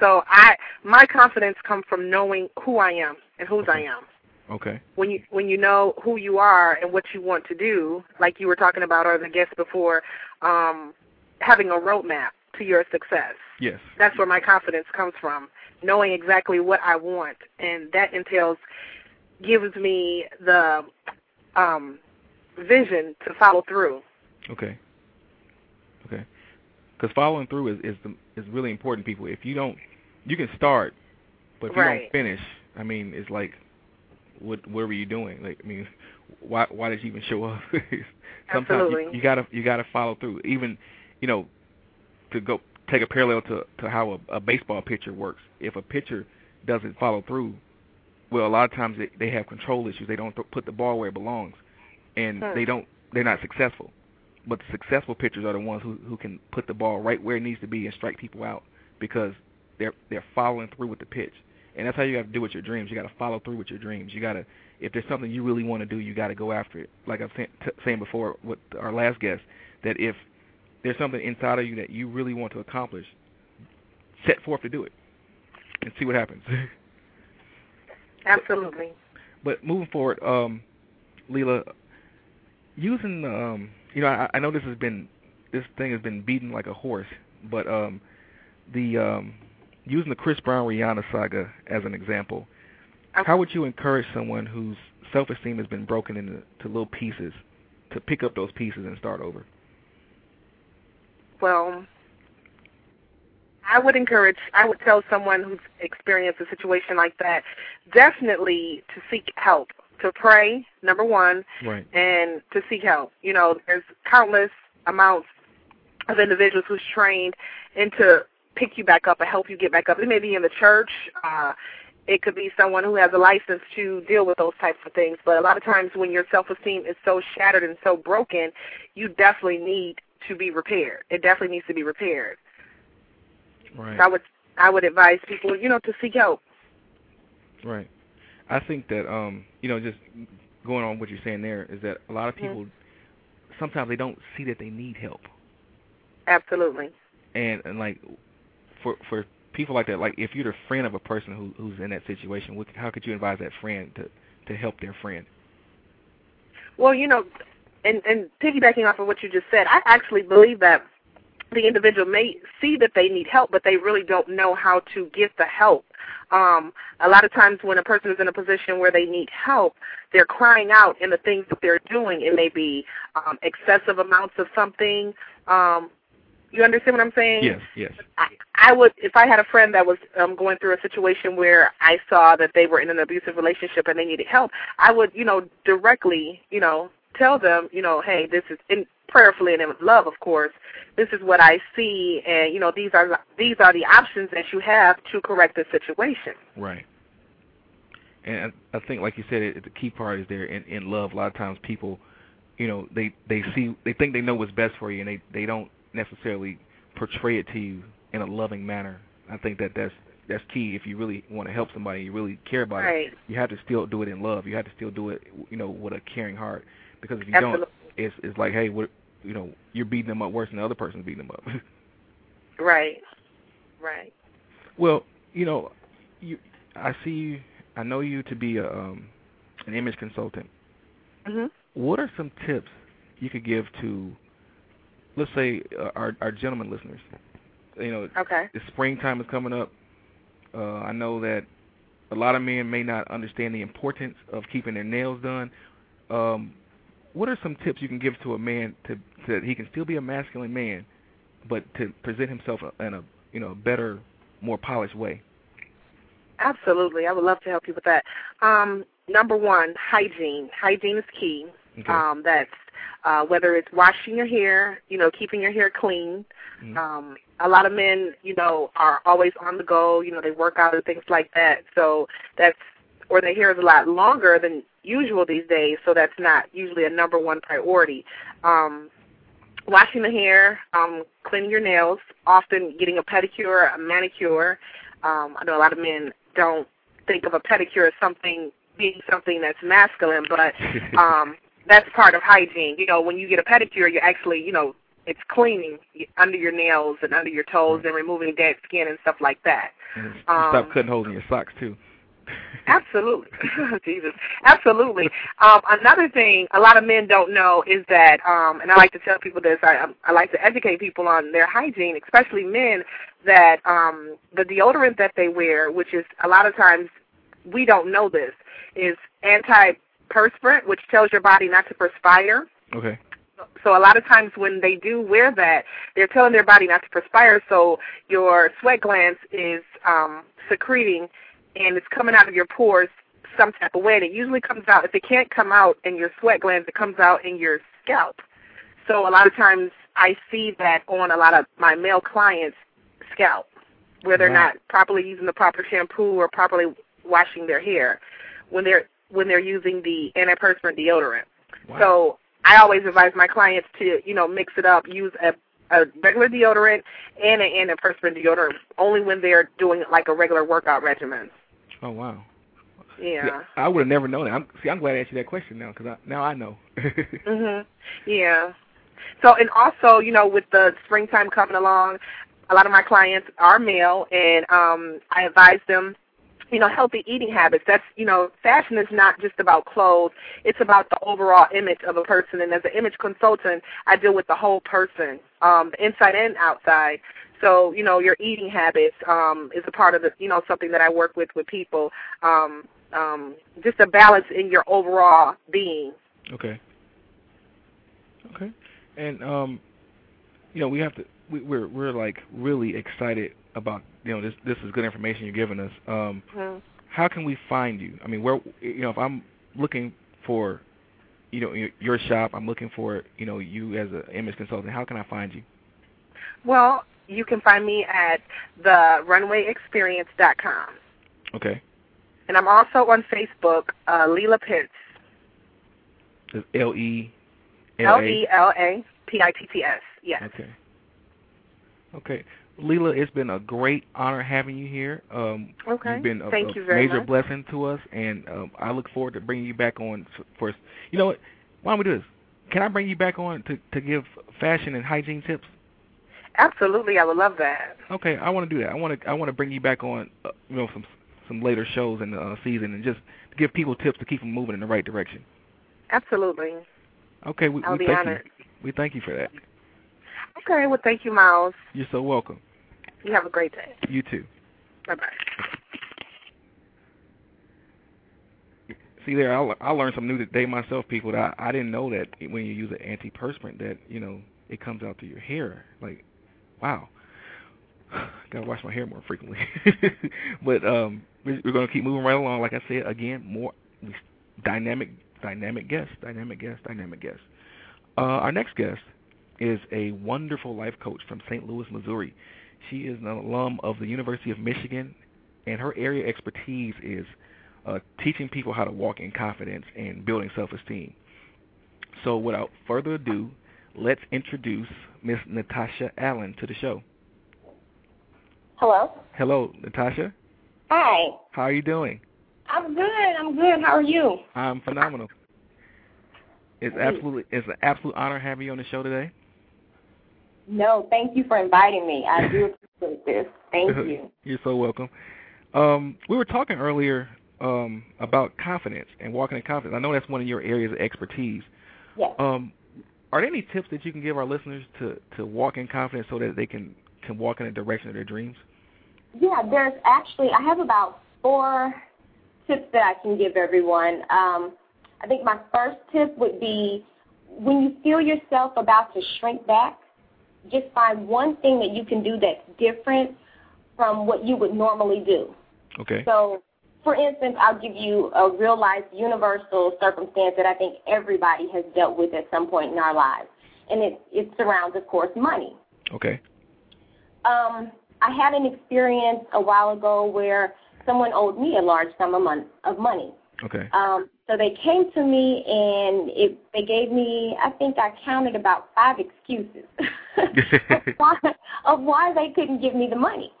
So I my confidence comes from knowing who I am and whose I am. Okay. When you when you know who you are and what you want to do, like you were talking about or the guest before, um, having a roadmap to your success. Yes. That's where my confidence comes from, knowing exactly what I want, and that entails gives me the um, vision to follow through. Okay. Okay. Because following through is is the, is really important. People, if you don't, you can start, but if you don't finish, I mean, it's like, what what were you doing? Like, I mean, why why did you even show up? Sometimes Absolutely. you, you gotta you gotta follow through. Even, you know, to go take a parallel to to how a, a baseball pitcher works. If a pitcher doesn't follow through, well, a lot of times they, they have control issues. They don't th- put the ball where it belongs, and Hmm. they don't. They're not successful. But the successful pitchers are the ones who who can put the ball right where it needs to be and strike people out because they're they're following through with the pitch. And that's how you got to do with your dreams. You got to follow through with your dreams. You got to if there's something you really want to do, you got to go after it. Like I was saying, t- saying before with our last guest, that if there's something inside of you that you really want to accomplish, set forth to do it and see what happens. Absolutely. But moving forward, um, Leela, using um, you know, I, I know this has been this thing has been beaten like a horse, but um, the um, using the Chris Brown Rihanna saga as an example, how would you encourage someone whose self-esteem has been broken into to little pieces to pick up those pieces and start over? Well, I would encourage, I would tell someone who's experienced a situation like that, definitely to seek help, to pray, number one, Right. and to seek help. You know, there's countless amounts of individuals who's trained into pick you back up and help you get back up. It may be in the church. Uh, it could be someone who has a license to deal with those types of things. But a lot of times when your self-esteem is so shattered and so broken, you definitely need to be repaired. It definitely needs to be repaired. Right. So I would I would advise people, you know, to seek help. Right. I think that um, you know, just going on what you're saying there is that a lot of Mhm. people sometimes they don't see that they need help. Absolutely. And and like for for people like that, like if you're the friend of a person who who's in that situation, what, how could you advise that friend to to help their friend? Well, you know, and and piggybacking off of what you just said, I actually believe that the individual may see that they need help, but they really don't know how to get the help. Um, a lot of times when a person is in a position where they need help, they're crying out in the things that they're doing. It may be um, excessive amounts of something. Um, you understand what I'm saying? Yes, yes. I, I would, if I had a friend that was um, going through a situation where I saw that they were in an abusive relationship and they needed help, I would, you know, directly, you know, tell them, you know, hey, this is, and prayerfully and with love, of course. This is what I see, and you know, these are these are the options that you have to correct the situation. Right. And I think, like you said, it, the key part is there in, in love. A lot of times, people, you know, they they see they think they know what's best for you, and they they don't necessarily portray it to you in a loving manner. I think that that's that's key. If you really want to help somebody, you really care about right. it. You have to still do it in love. You have to still do it, you know, with a caring heart. Because if you Absolutely. don't, it's it's like, hey, what, you know, you're beating them up worse than the other person's beating them up. right. Right. Well, you know, you I see you. I know you to be a um, an image consultant. Mhm. What are some tips you could give to, let's say, uh, our our gentlemen listeners? You know, Okay. the springtime is coming up. Uh, I know that a lot of men may not understand the importance of keeping their nails done. Um, what are some tips you can give to a man to, to that he can still be a masculine man, but to present himself in a you know better, more polished way? Absolutely. I would love to help you with that. Um, number one, hygiene. Hygiene is key. Okay. Um, that's uh, whether it's washing your hair, you know, keeping your hair clean. Mhm. Um, a lot of men, you know, are always on the go. You know, they work out and things like that. So that's or their hair is a lot longer than usual these days. So that's not usually a number one priority. Um, washing the hair, um, cleaning your nails, often getting a pedicure, a manicure. Um, I know a lot of men don't think of a pedicure as something being something that's masculine, but um, that's part of hygiene. You know, when you get a pedicure, you're actually, you know, it's cleaning under your nails and under your toes and removing dead skin and stuff like that. Um, stop cutting holes in your socks too. Absolutely. Jesus. Absolutely. Um, another thing a lot of men don't know is that, um, and I like to tell people this, I, I like to educate people on their hygiene, especially men, that um, the deodorant that they wear, which is a lot of times we don't know this, is antiperspirant, which tells your body not to perspire. Okay. So a lot of times when they do wear that, they're telling their body not to perspire, so your sweat glands is um, secreting and it's coming out of your pores some type of way. And it usually comes out, if it can't come out in your sweat glands, it comes out in your scalp. So a lot of times I see that on a lot of my male clients' scalp, where they're Wow. not properly using the proper shampoo or properly washing their hair when they're when they're using the antiperspirant deodorant. Wow. So I always advise my clients to, you know, mix it up, use a, a regular deodorant and an antiperspirant deodorant only when they're doing like a regular workout regimen. Oh wow. Yeah. See, I would have never known that. I'm, see, I'm glad I asked you that question now because I, now I know. Mhm. Yeah. So and also, you know, with the springtime coming along, a lot of my clients are male and um I advise them you know, healthy eating habits. That's, you know, fashion is not just about clothes. It's about the overall image of a person. And as an image consultant, I deal with the whole person, um, the inside and outside. So, you know, your eating habits um, is a part of the, you know, something that I work with with people. Um, um, just a balance in your overall being. Okay. Okay. And um, you know, we have to. We, we're we're like really excited about you know this this is good information you're giving us. Um, Mhm. how can we find you? I mean, where you know if I'm looking for you know your, your shop, I'm looking for you know you as an image consultant. How can I find you? Well, you can find me at the runwayexperience.com. Okay. And I'm also on Facebook, uh, Leela Pitts, L E L E A. L A P I T T S. Yes. Okay. Okay. Leela, it's been a great honor having you here. Um, Okay. You've been a, Thank a you very major much. blessing to us, and um, I look forward to bringing you back on for. You know what? Why don't we do this? Can I bring you back on to to give fashion and hygiene tips? Absolutely, I would love that. Okay, I want to do that. I want to I want to bring you back on, uh, you know, some some later shows in the uh, season, and just give people tips to keep them moving in the right direction. Absolutely. Okay, we, I'll we be thank honored. you. We thank you for that. Okay, well, thank you, Myles. You're so welcome. You have a great day. You too. Bye bye. See there, I, I learned something new today myself, people. That I, I didn't know that when you use an antiperspirant, that you know it comes out to your hair. Like, wow, gotta wash my hair more frequently. but um, we're, we're gonna keep moving right along. Like I said, again, more dynamic, dynamic guests, dynamic guests, dynamic guests. Uh, our next guest is a wonderful life coach from St. Louis, Missouri. She is an alum of the University of Michigan, and her area expertise is uh, teaching people how to walk in confidence and building self-esteem. So without further ado, let's introduce Miss Natasha Allen to the show. Hello. Hello, Natasha. Hi. How are you doing? I'm good. I'm good. How are you? I'm phenomenal. It's absolutely it's an absolute honor having you on the show today. No, thank you for inviting me. I do appreciate this. Thank you. You're so welcome. Um, we were talking earlier um, about confidence and walking in confidence. I know that's one of your areas of expertise. Yes. Um, are there any tips that you can give our listeners to to walk in confidence so that they can can walk in the direction of their dreams? Yeah, there's actually I have about four tips that I can give everyone. Um, I think my first tip would be when you feel yourself about to shrink back, just find one thing that you can do that's different from what you would normally do. Okay. So, for instance, I'll give you a real life universal circumstance that I think everybody has dealt with at some point in our lives. And it, it surrounds, of course, money. Okay. Um, I had an experience a while ago where someone owed me a large sum of, mon- of money. Okay. Um, so they came to me and it, they gave me, I think I counted about five excuses of, why, of why they couldn't give me the money.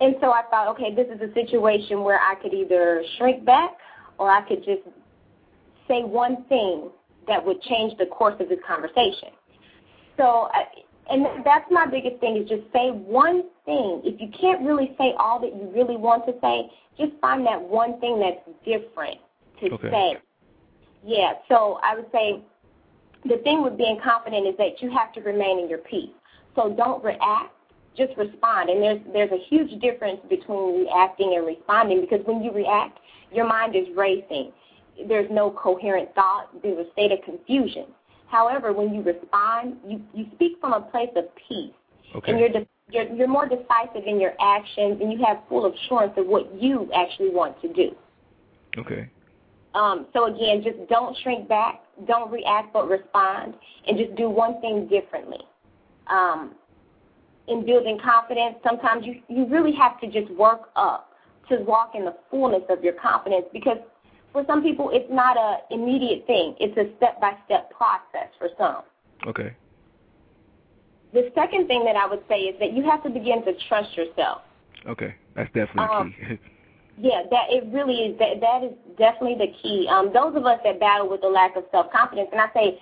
And so I thought, okay, this is a situation where I could either shrink back or I could just say one thing that would change the course of this conversation. So, and that's my biggest thing is just say one thing. If you can't really say all that you really want to say, just find that one thing that's different to okay. say. Yeah, so I would say the thing with being confident is that you have to remain in your peace. So don't react, just respond. And there's there's a huge difference between reacting and responding because when you react, your mind is racing. There's no coherent thought. There's a state of confusion. However, when you respond, you, you speak from a place of peace. Okay. And you're, de- you're you're more decisive in your actions and you have full assurance of what you actually want to do. Okay. Um, so again, just don't shrink back, don't react, but respond, and just do one thing differently. Um, in building confidence, sometimes you you really have to just work up to walk in the fullness of your confidence because for some people it's not a immediate thing; it's a step by step process for some. Okay. The second thing that I would say is that you have to begin to trust yourself. Okay, that's definitely Um, key. Yeah, that it really is. That that is definitely the key. Um, those of us that battle with the lack of self confidence, and I say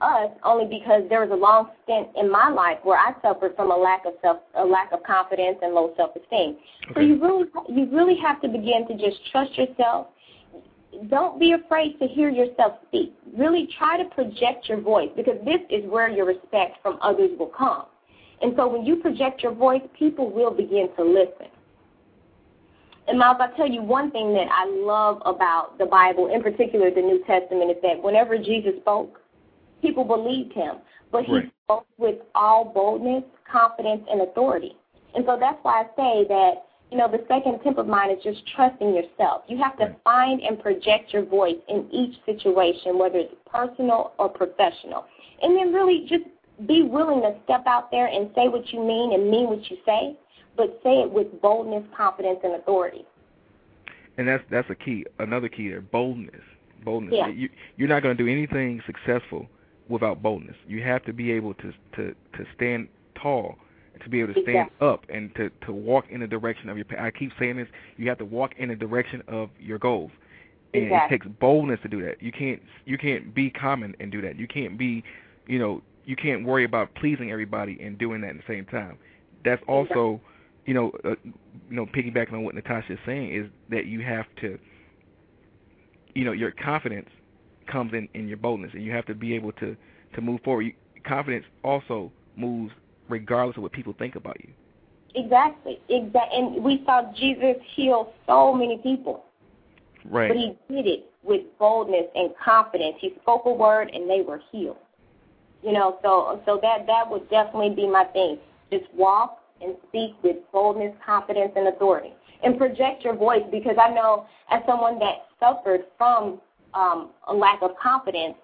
us only because there was a long stint in my life where I suffered from a lack of self, a lack of confidence and low self esteem. So you really, you really have to begin to just trust yourself. Don't be afraid to hear yourself speak. Really try to project your voice because this is where your respect from others will come. And so when you project your voice, people will begin to listen. And Myles, I'll tell you one thing that I love about the Bible, in particular the New Testament, is that whenever Jesus spoke, people believed him. But he Right. spoke with all boldness, confidence, and authority. And so that's why I say that, you know, the second tip of mine is just trusting yourself. You have to Right. find and project your voice in each situation, whether it's personal or professional. And then really just be willing to step out there and say what you mean and mean what you say, but say it with boldness, confidence, and authority. And that's that's a key. Another key there, boldness. Boldness. Yeah. You you're not going to do anything successful without boldness. You have to be able to to to stand tall, to be able to stand Exactly. up, and to to walk in the direction of your. I keep saying this. You have to walk in the direction of your goals. And Exactly. it takes boldness to do that. You can't you can't be common and do that. You can't be, you know, you can't worry about pleasing everybody and doing that at the same time. That's also, you know, uh, you know, piggybacking on what Natasha is saying is that you have to, you know, your confidence comes in in your boldness, and you have to be able to to move forward. You, confidence also moves regardless of what people think about you. Exactly. Exactly. And we saw Jesus heal so many people, Right. but he did it with boldness and confidence. He spoke a word and they were healed. You know, so so that that would definitely be my thing. Just walk and speak with boldness, confidence, and authority, and project your voice. Because I know, as someone that suffered from um, a lack of confidence,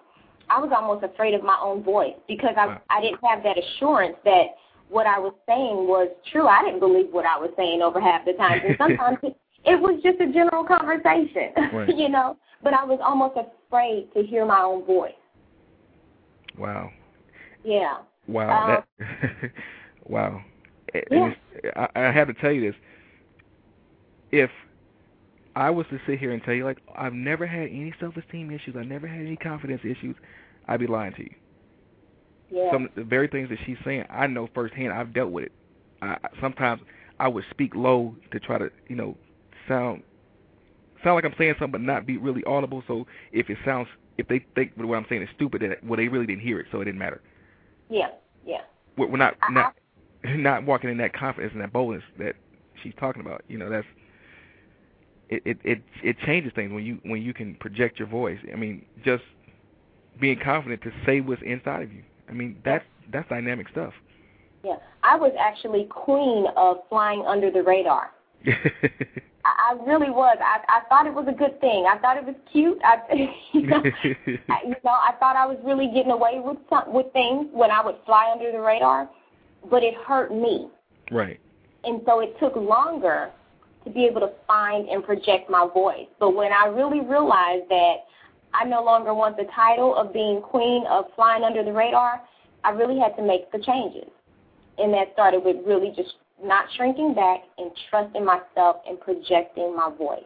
I was almost afraid of my own voice because I wow. I didn't have that assurance that what I was saying was true. I didn't believe what I was saying over half the time, and sometimes it, it was just a general conversation, right. you know. But I was almost afraid to hear my own voice. Wow. Yeah. Wow. Um, that, wow. Yeah. I, I have to tell you this. If I was to sit here and tell you, like, I've never had any self-esteem issues, I never had any confidence issues, I'd be lying to you. Yeah. Some of the very things that she's saying, I know firsthand. I've dealt with it. I, sometimes I would speak low to try to, you know, sound sound like I'm saying something, but not be really audible. So if it sounds, if they think what I'm saying is stupid, then well, they really didn't hear it, so it didn't matter. Yeah, yeah. We're, we're not not not walking in that confidence and that boldness that she's talking about. You know, that's it. It it it changes things when you when you can project your voice. I mean, just being confident to say what's inside of you. I mean, that's that's dynamic stuff. Yeah, I was actually queen of flying under the radar. I, I really was. I I thought it was a good thing. I thought it was cute. I you know, I, you know I thought I was really getting away with some with things when I would fly under the radar, but it hurt me. Right. And so it took longer to be able to find and project my voice. But when I really realized that I no longer want the title of being queen of flying under the radar, I really had to make the changes. And that started with really just not shrinking back and trusting myself and projecting my voice.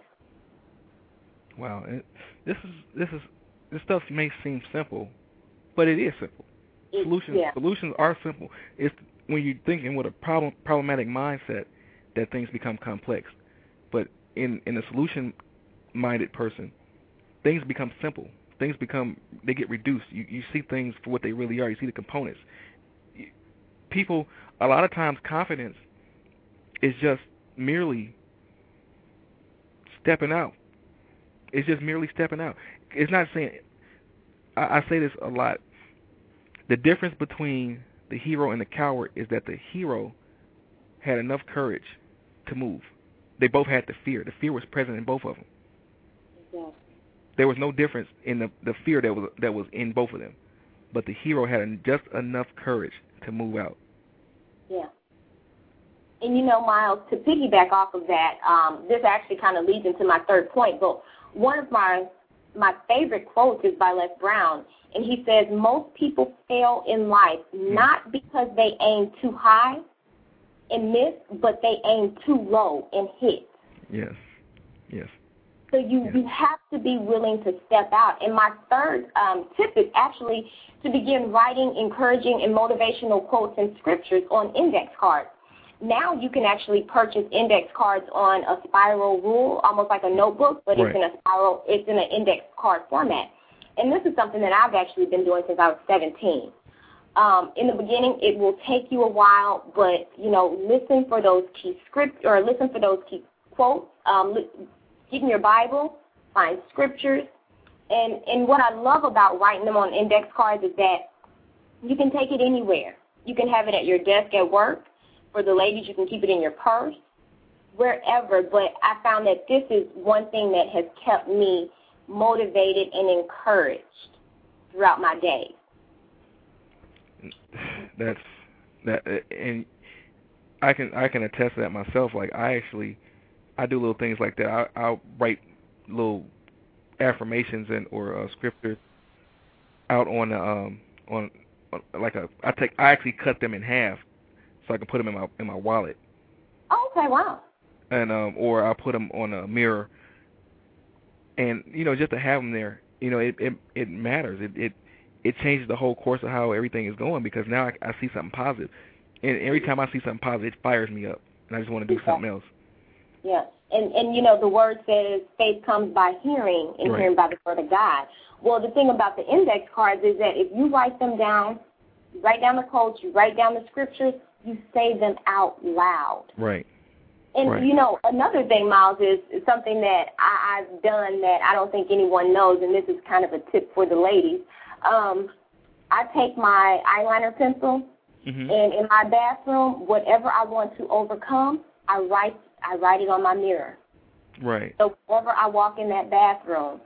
Wow, this is this is this stuff may seem simple, but it is simple. It, solutions yeah. solutions are simple. It's when you're thinking with a problem problematic mindset that things become complex. In in a solution minded person, things become simple. Things become they get reduced. You you see things for what they really are. You see the components. People a lot of times confidence is just merely stepping out. It's just merely stepping out. It's not saying I, I say this a lot. The difference between the hero and the coward is that the hero had enough courage to move. They both had the fear. The fear was present in both of them. Exactly. There was no difference in the the fear that was that was in both of them, but the hero had just enough courage to move out. Yeah. And you know, Myles, to piggyback off of that, um, this actually kind of leads into my third point. But one of my my favorite quotes is by Les Brown, and he says most people fail in life not because they aim too high and miss, but they aim too low and hit. Yes. Yes. So you, yes. you have to be willing to step out. And my third um, tip is actually to begin writing encouraging and motivational quotes and scriptures on index cards. Now you can actually purchase index cards on a spiral rule, almost like a notebook, but right. it's in a spiral, it's in an index card format. And this is something that I've actually been doing since I was 17. Um, in the beginning, it will take you a while, but you know, listen for those key scripts or listen for those key quotes. Um, get in your Bible, find scriptures, and and what I love about writing them on index cards is that you can take it anywhere. You can have it at your desk at work. For the ladies, you can keep it in your purse, wherever. But I found that this is one thing that has kept me motivated and encouraged throughout my day. That's that, and I can I can attest to that myself. Like I actually I do little things like that. I, I'll write little affirmations and or uh, scriptures out on um on, on like a I take I actually cut them in half so I can put them in my in my wallet. Oh, okay, wow. And um or I put them on a mirror. And you know just to have them there, you know it it it matters. It it it changes the whole course of how everything is going because now I, I see something positive. And every mm-hmm. time I see something positive, it fires me up, and I just want to do okay. something else. Yeah, and and you know the word says faith comes by hearing, and right. hearing by the word of God. Well, the thing about the index cards is that if you write them down, you write down the quotes, you write down the scriptures, you say them out loud. Right. And right. you know another thing, Myles, is, is something that I, I've done that I don't think anyone knows, and this is kind of a tip for the ladies. Um, I take my eyeliner pencil, mm-hmm. and in my bathroom, whatever I want to overcome, I write I write it on my mirror. Right. So whenever I walk in that bathroom,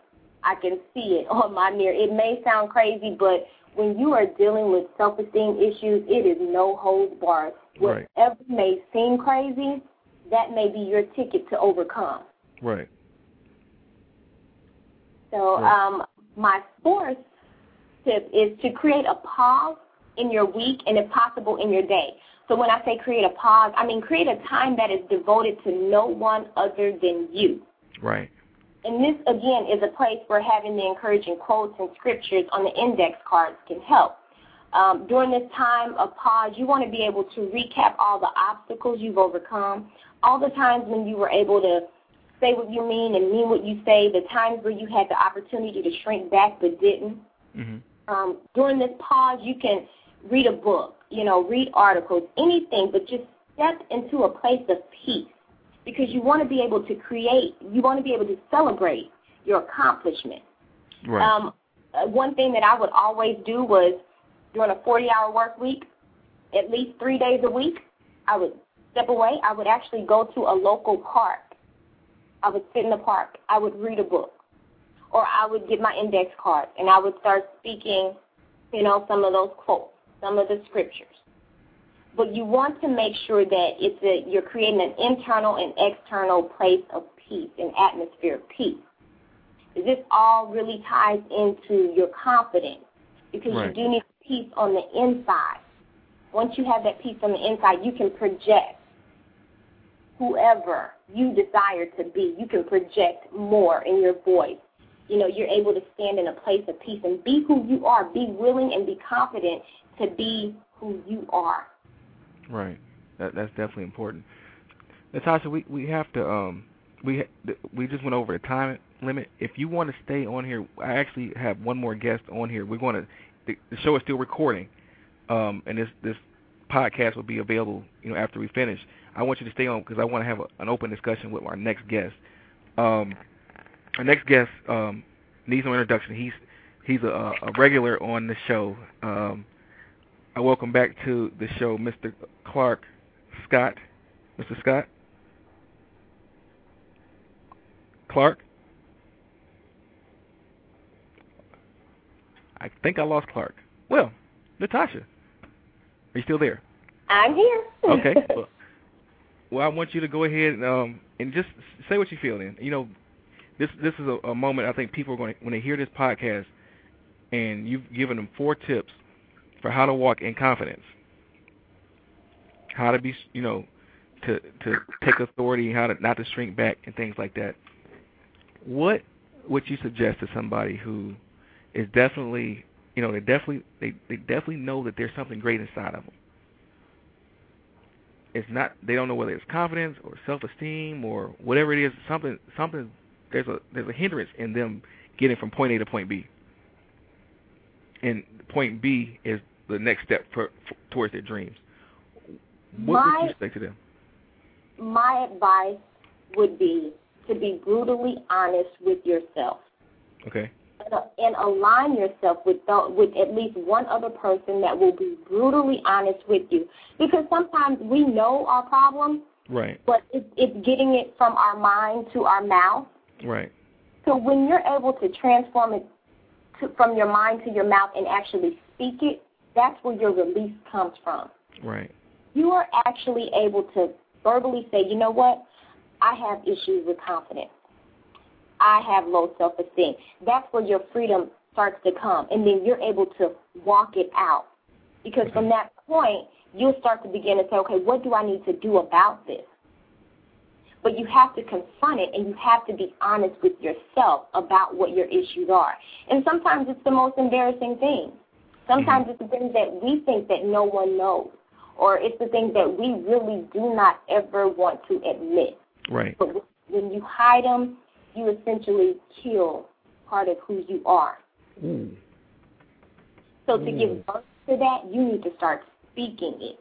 I can see it on my mirror. It may sound crazy, but when you are dealing with self-esteem issues, it is no holds barred. Right. Whatever may seem crazy, that may be your ticket to overcome. Right. So, Right. um, my fourth tip is to create a pause in your week and, if possible, in your day. So when I say create a pause, I mean create a time that is devoted to no one other than you. Right. And this, again, is a place where having the encouraging quotes and scriptures on the index cards can help. Um, during this time of pause, you want to be able to recap all the obstacles you've overcome, all the times when you were able to say what you mean and mean what you say, the times where you had the opportunity to shrink back but didn't. Mhm. Um, during this pause, you can read a book, you know, read articles, anything, but just step into a place of peace because you want to be able to create, you want to be able to celebrate your accomplishment. Right. Um, uh, one thing that I would always do was during a 40-hour work week, at least three days a week, I would step away. I would actually go to a local park. I would sit in the park. I would read a book. Or I would get my index card and I would start speaking, you know, some of those quotes, some of the scriptures. But you want to make sure that it's a, you're creating an internal and external place of peace, an atmosphere of peace. This all really ties into your confidence because Right. you do need peace on the inside. Once you have that peace on the inside, you can project whoever you desire to be. You can project more in your voice. You know, you're able to stand in a place of peace and be who you are. Be willing and be confident to be who you are. Right. That that's definitely important. Natasha, we we have to um we we just went over the time limit. If you want to stay on here, I actually have one more guest on here. We're going to the, the show is still recording, um, and this this podcast will be available you know after we finish. I want you to stay on because I want to have a, an open discussion with our next guest. Um, our next guest um, needs no introduction. He's he's a, a regular on the show. Um, I welcome back to the show Mr. Clark Scott. Mr. Scott? Clark? I think I lost Clark. Well, Natasha, are you still there? I'm here. Okay. well, well, I want you to go ahead and, um, and just say what you feel. Then you know, this this is a, a moment I think people are going to when they hear this podcast, and you've given them four tips for how to walk in confidence, how to be, you know, to to take authority, how to not to shrink back, and things like that. What would you suggest to somebody who is definitely, you know, they definitely they they definitely know that there's something great inside of them. It's not they don't know whether it's confidence or self-esteem or whatever it is. Something something there's a there's a hindrance in them getting from point A to point B. And point B is the next step for, for towards their dreams. What My- would you say to them? My advice would be to be brutally honest with yourself. Okay. and, and align yourself with the, with at least one other person that will be brutally honest with you. Because sometimes we know our problem, Right. but it, it's getting it from our mind to our mouth. Right. So when you're able to transform it to, from your mind to your mouth and actually speak it, that's where your release comes from. Right. You are actually able to verbally say, you know what, I have issues with confidence. I have low self-esteem. That's where your freedom starts to come, and then you're able to walk it out. Because from that point, you'll start to begin to say, okay, what do I need to do about this? But you have to confront it, and you have to be honest with yourself about what your issues are. And sometimes it's the most embarrassing thing. Sometimes mm-hmm. it's the things that we think that no one knows, or it's the things that we really do not ever want to admit. Right. But when you hide them, you essentially kill part of who you are. Ooh. So to give mm. birth to that, you need to start speaking it.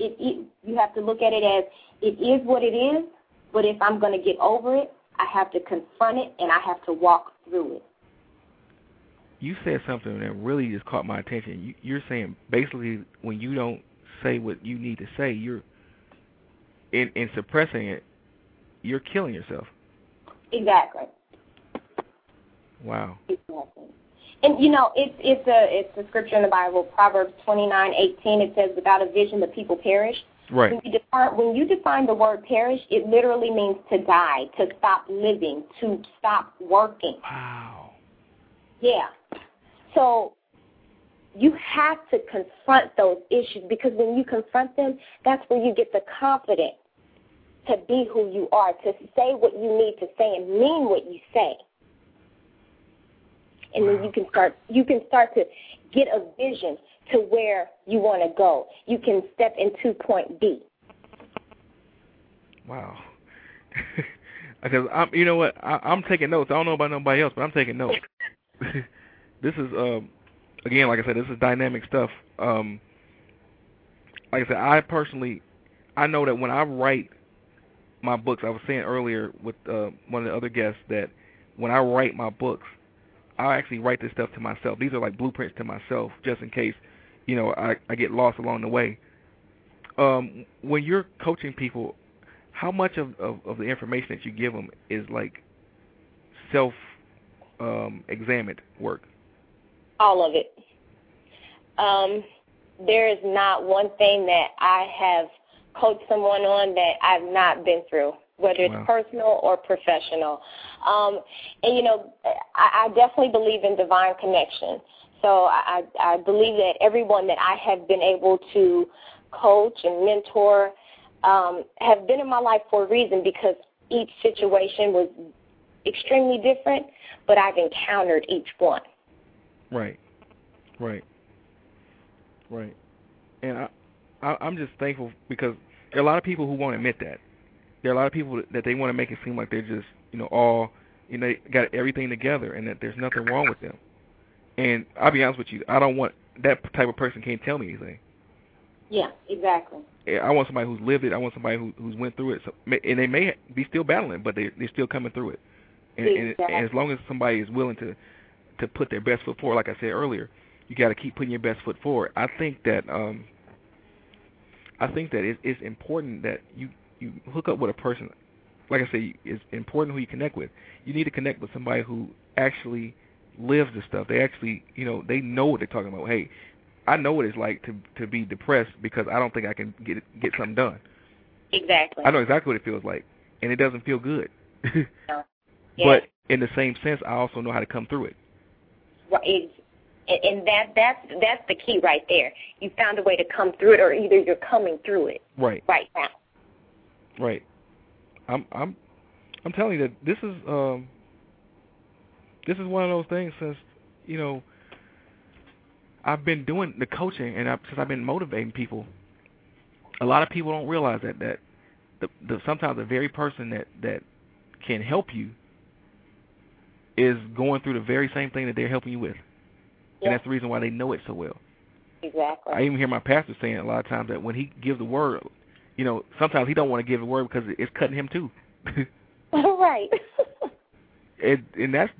It, it. You have to look at it as it is what it is, but if I'm going to get over it, I have to confront it and I have to walk through it. You said something that really just caught my attention. You, you're saying basically when you don't say what you need to say, you're in in suppressing it, you're killing yourself. Exactly. Wow. Exactly. And you know, it's it's a it's a scripture in the Bible, Proverbs twenty nine eighteen. It says, "Without a vision, the people perish." Right. When you define when you define the word perish, it literally means to die, to stop living, to stop working. Wow. Yeah. So you have to confront those issues because when you confront them, that's where you get the confidence to be who you are, to say what you need to say and mean what you say. And wow. then you can start you can start to get a vision to where you want to go. You can step into point B. Wow. because I'm, you know what, I, I'm taking notes. I don't know about nobody else, but I'm taking notes. this is, um, again, like I said, this is dynamic stuff. Um, like I said, I personally, I know that when I write my books, I was saying earlier with uh, one of the other guests that when I write my books, I actually write this stuff to myself. These are like blueprints to myself, just in case, you know, I, I get lost along the way. Um, when you're coaching people, how much of, of, of the information that you give them is like self um, examined work? All of it. Um, there is not one thing that I have coached someone on that I've not been through whether it's wow. personal or professional. Um, and you know, I, I definitely believe in divine connection. So I, I believe that everyone that I have been able to coach and mentor um, have been in my life for a reason because each situation was extremely different, but I've encountered each one. Right, right, right. And I, I, I'm just thankful because there are a lot of people who won't admit that there are a lot of people that they want to make it seem like they're just you know all you know got everything together and that there's nothing wrong with them. And I'll be honest with you, I don't want that type of person can't tell me anything. Yeah, exactly. I want somebody who's lived it. I want somebody who, who's went through it, so, and they may be still battling, but they they're still coming through it. And, exactly. and, and as long as somebody is willing to to put their best foot forward, like I said earlier, you got to keep putting your best foot forward. I think that um I think that it, it's important that you you hook up with a person, like I say, it's important who you connect with. You need to connect with somebody who actually lives the stuff. They actually, you know, they know what they're talking about. Hey, I know what it's like to to be depressed because I don't think I can get get something done. Exactly. I know exactly what it feels like, and it doesn't feel good. no. yeah. But in the same sense, I also know how to come through it. Right. And that that's that's the key right there. You found a way to come through it, or either you're coming through it. Right. Right now. Right. I'm I'm I'm telling you that this is um this is one of those things since you know I've been doing the coaching and I, since I've been motivating people. A lot of people don't realize that that the, the sometimes the very person that that can help you is going through the very same thing that they're helping you with, yeah. and that's the reason why they know it so well. Exactly. I even hear my pastor saying a lot of times that when he gives the word, you know, sometimes he don't want to give a word because it's cutting him too. right. and and that's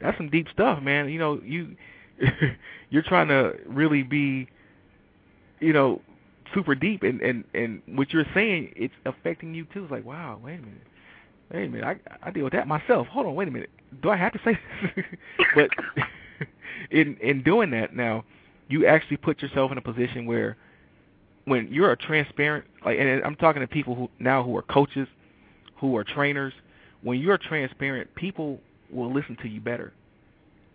that's some deep stuff, man. You know, you you're trying to really be, you know, super deep, and and and what you're saying, it's affecting you too. It's like, wow, wait a minute, wait a minute, I I deal with that myself. Hold on, wait a minute, do I have to say this? but in in doing that now, you actually put yourself in a position where when you're a transparent like and I'm talking to people who now who are coaches, who are trainers, when you're transparent, people will listen to you better.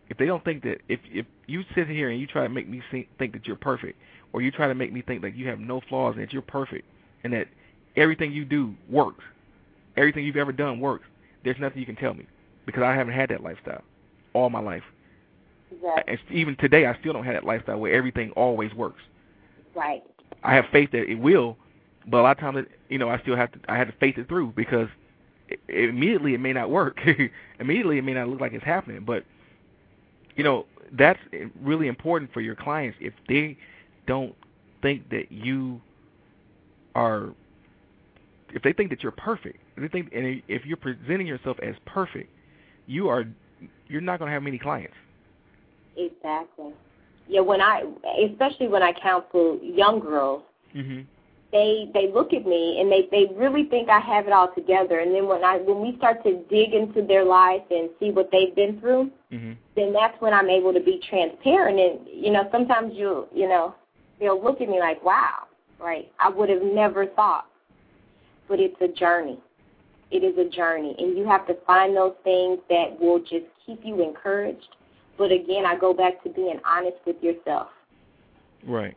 If they don't think that if if you sit here and you try to make me think that you're perfect or you try to make me think that you have no flaws and that you're perfect and that everything you do works, everything you've ever done works, there's nothing you can tell me because I haven't had that lifestyle all my life. Exactly. And even today, I still don't have that lifestyle where everything always works. Right. I have faith that it will, but a lot of times, it, you know, I still have to I have to face it through because it, it, immediately it may not work. immediately it may not look like it's happening, but you know that's really important for your clients. If they don't think that you are if they think that you're perfect if they think and if you're presenting yourself as perfect you are you're not going to have many clients. Exactly. Yeah, when I, especially when I counsel young girls, mm-hmm. They they look at me and they they really think I have it all together. And then when I when we start to dig into their life and see what they've been through, mm-hmm. then that's when I'm able to be transparent. And you know, sometimes you you know they'll look at me like, wow, right? I would have never thought. But it's a journey. It is a journey, and you have to find those things that will just keep you encouraged. But again, I go back to being honest with yourself. Right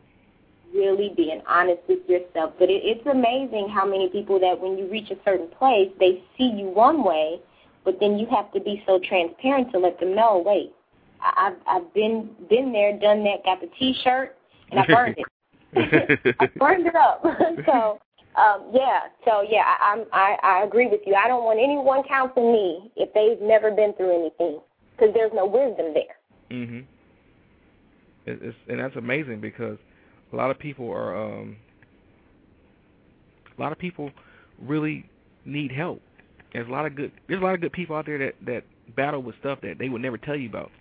really being honest with yourself. But it, it's amazing how many people that when you reach a certain place, they see you one way, but then you have to be so transparent to let them know, wait, I, I've I've been been there, done that, got the T-shirt, and I burned it. I burned it up. so um, yeah, so yeah, I, I'm I, I agree with you. I don't want anyone counseling me if they've never been through anything, because there's no wisdom there. Mhm. It's, and that's amazing because a lot of people are um a lot of people really need help. There's a lot of good there's a lot of good people out there that that battle with stuff that they would never tell you about.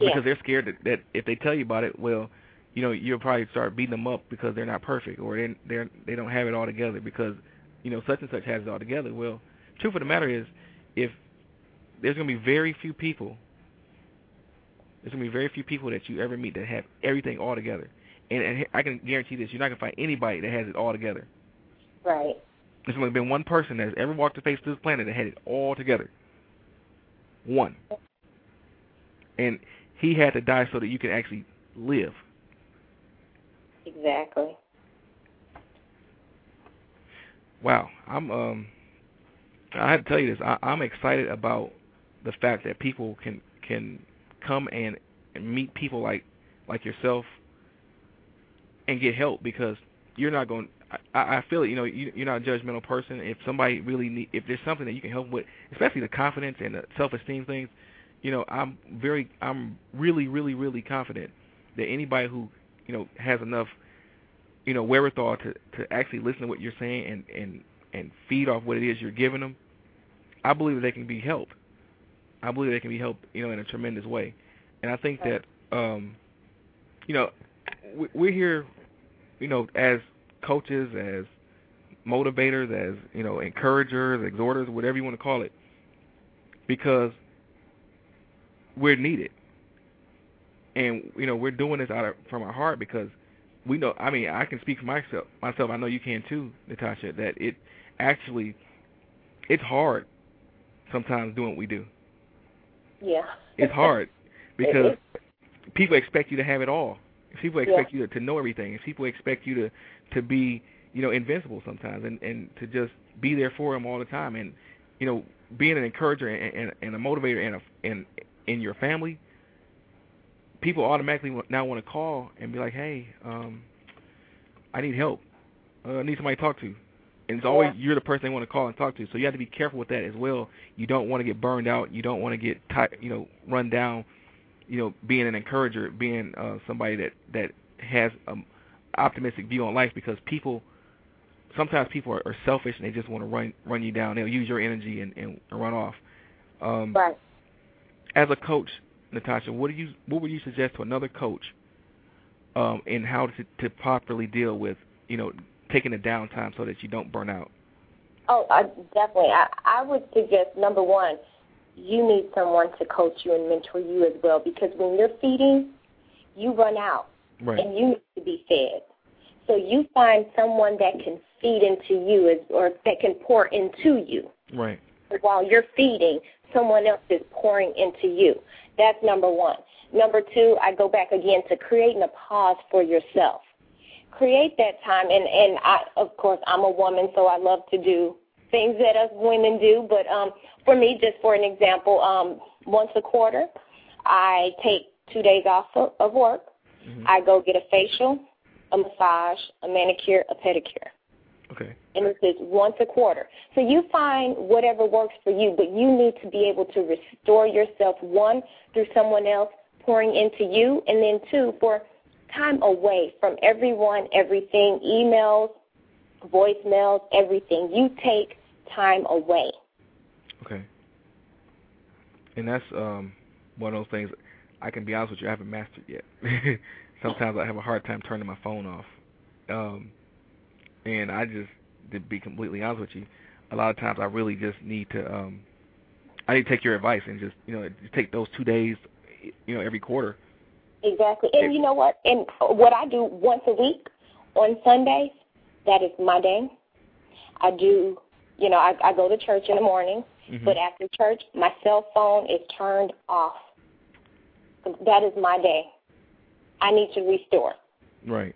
Yeah. Because they're scared that, that if they tell you about it, well, you know, you'll probably start beating them up because they're not perfect or they they're they don't have it all together because, you know, such and such has it all together. Well, truth of the matter is if there's going to be very few people there's going to be very few people that you ever meet that have everything all together and, and I can guarantee this: you're not gonna find anybody that has it all together. Right. There's only been one person that's ever walked the face of this planet that had it all together. One. And he had to die so that you can actually live. Exactly. Wow, I'm um I have to tell you this. I, I'm excited about the fact that people can can come and, and meet people like like yourself and get help because you're not going. I, I feel it. You know, you, you're not a judgmental person. If somebody really need, if there's something that you can help with, especially the confidence and the self-esteem things, you know, I'm very, I'm really, really, really confident that anybody who, you know, has enough, you know, wherewithal to to actually listen to what you're saying and and and feed off what it is you're giving them, I believe that they can be helped. I believe they can be helped, you know, in a tremendous way. And I think that, um, you know, we're here you know, as coaches, as motivators, as you know, encouragers, exhorters, whatever you want to call it, because we're needed, and you know, we're doing this out of from our heart because we know. I mean, I can speak for myself. Myself, I know you can too, Natasha. That it actually, it's hard sometimes doing what we do. Yeah. It's hard because people expect you to have it all if people expect yeah. you to, to know everything, if people expect you to to be you know invincible sometimes, and and to just be there for them all the time, and you know being an encourager and, and, and a motivator in a in in your family, people automatically now want to call and be like, hey, um, I need help. Uh, I need somebody to talk to. And it's always yeah. you're the person they want to call and talk to. So you have to be careful with that as well. You don't want to get burned out. You don't want to get tight, you know, run down you know, being an encourager, being uh, somebody that that has an optimistic view on life, because people sometimes people are, are selfish and they just want to run run you down. They'll use your energy and, and run off. Um, right. As a coach, Natasha, what do you what would you suggest to another coach um, in how to, to properly deal with you know taking a downtime so that you don't burn out? Oh, uh, definitely. I, I would suggest number one you need someone to coach you and mentor you as well because when you're feeding, you run out right. and you need to be fed. So you find someone that can feed into you as, or that can pour into you. Right. While you're feeding, someone else is pouring into you. That's number one. Number two, I go back again to creating a pause for yourself. Create that time, and and I, of course, I'm a woman, so I love to do things that us women do. But um, for me, just for an example, um, once a quarter, I take two days off of work. Mm-hmm. I go get a facial, a massage, a manicure, a pedicure. Okay. And this is once a quarter. So you find whatever works for you, but you need to be able to restore yourself, one, through someone else pouring into you, and then two, for time away from everyone, everything, emails, voicemails, everything. You take time away. Okay. And that's um one of those things I can be honest with you, I haven't mastered yet. Sometimes I have a hard time turning my phone off. Um And I just, to be completely honest with you, a lot of times I really just need to, um, I need to take your advice and just, you know, just take those two days, you know, every quarter. Exactly. And you know what? And what I do once a week on Sundays, that is my day. I do, you know, I, I go to church in the morning, mm-hmm. but after church, my cell phone is turned off. That is my day. I need to restore. Right.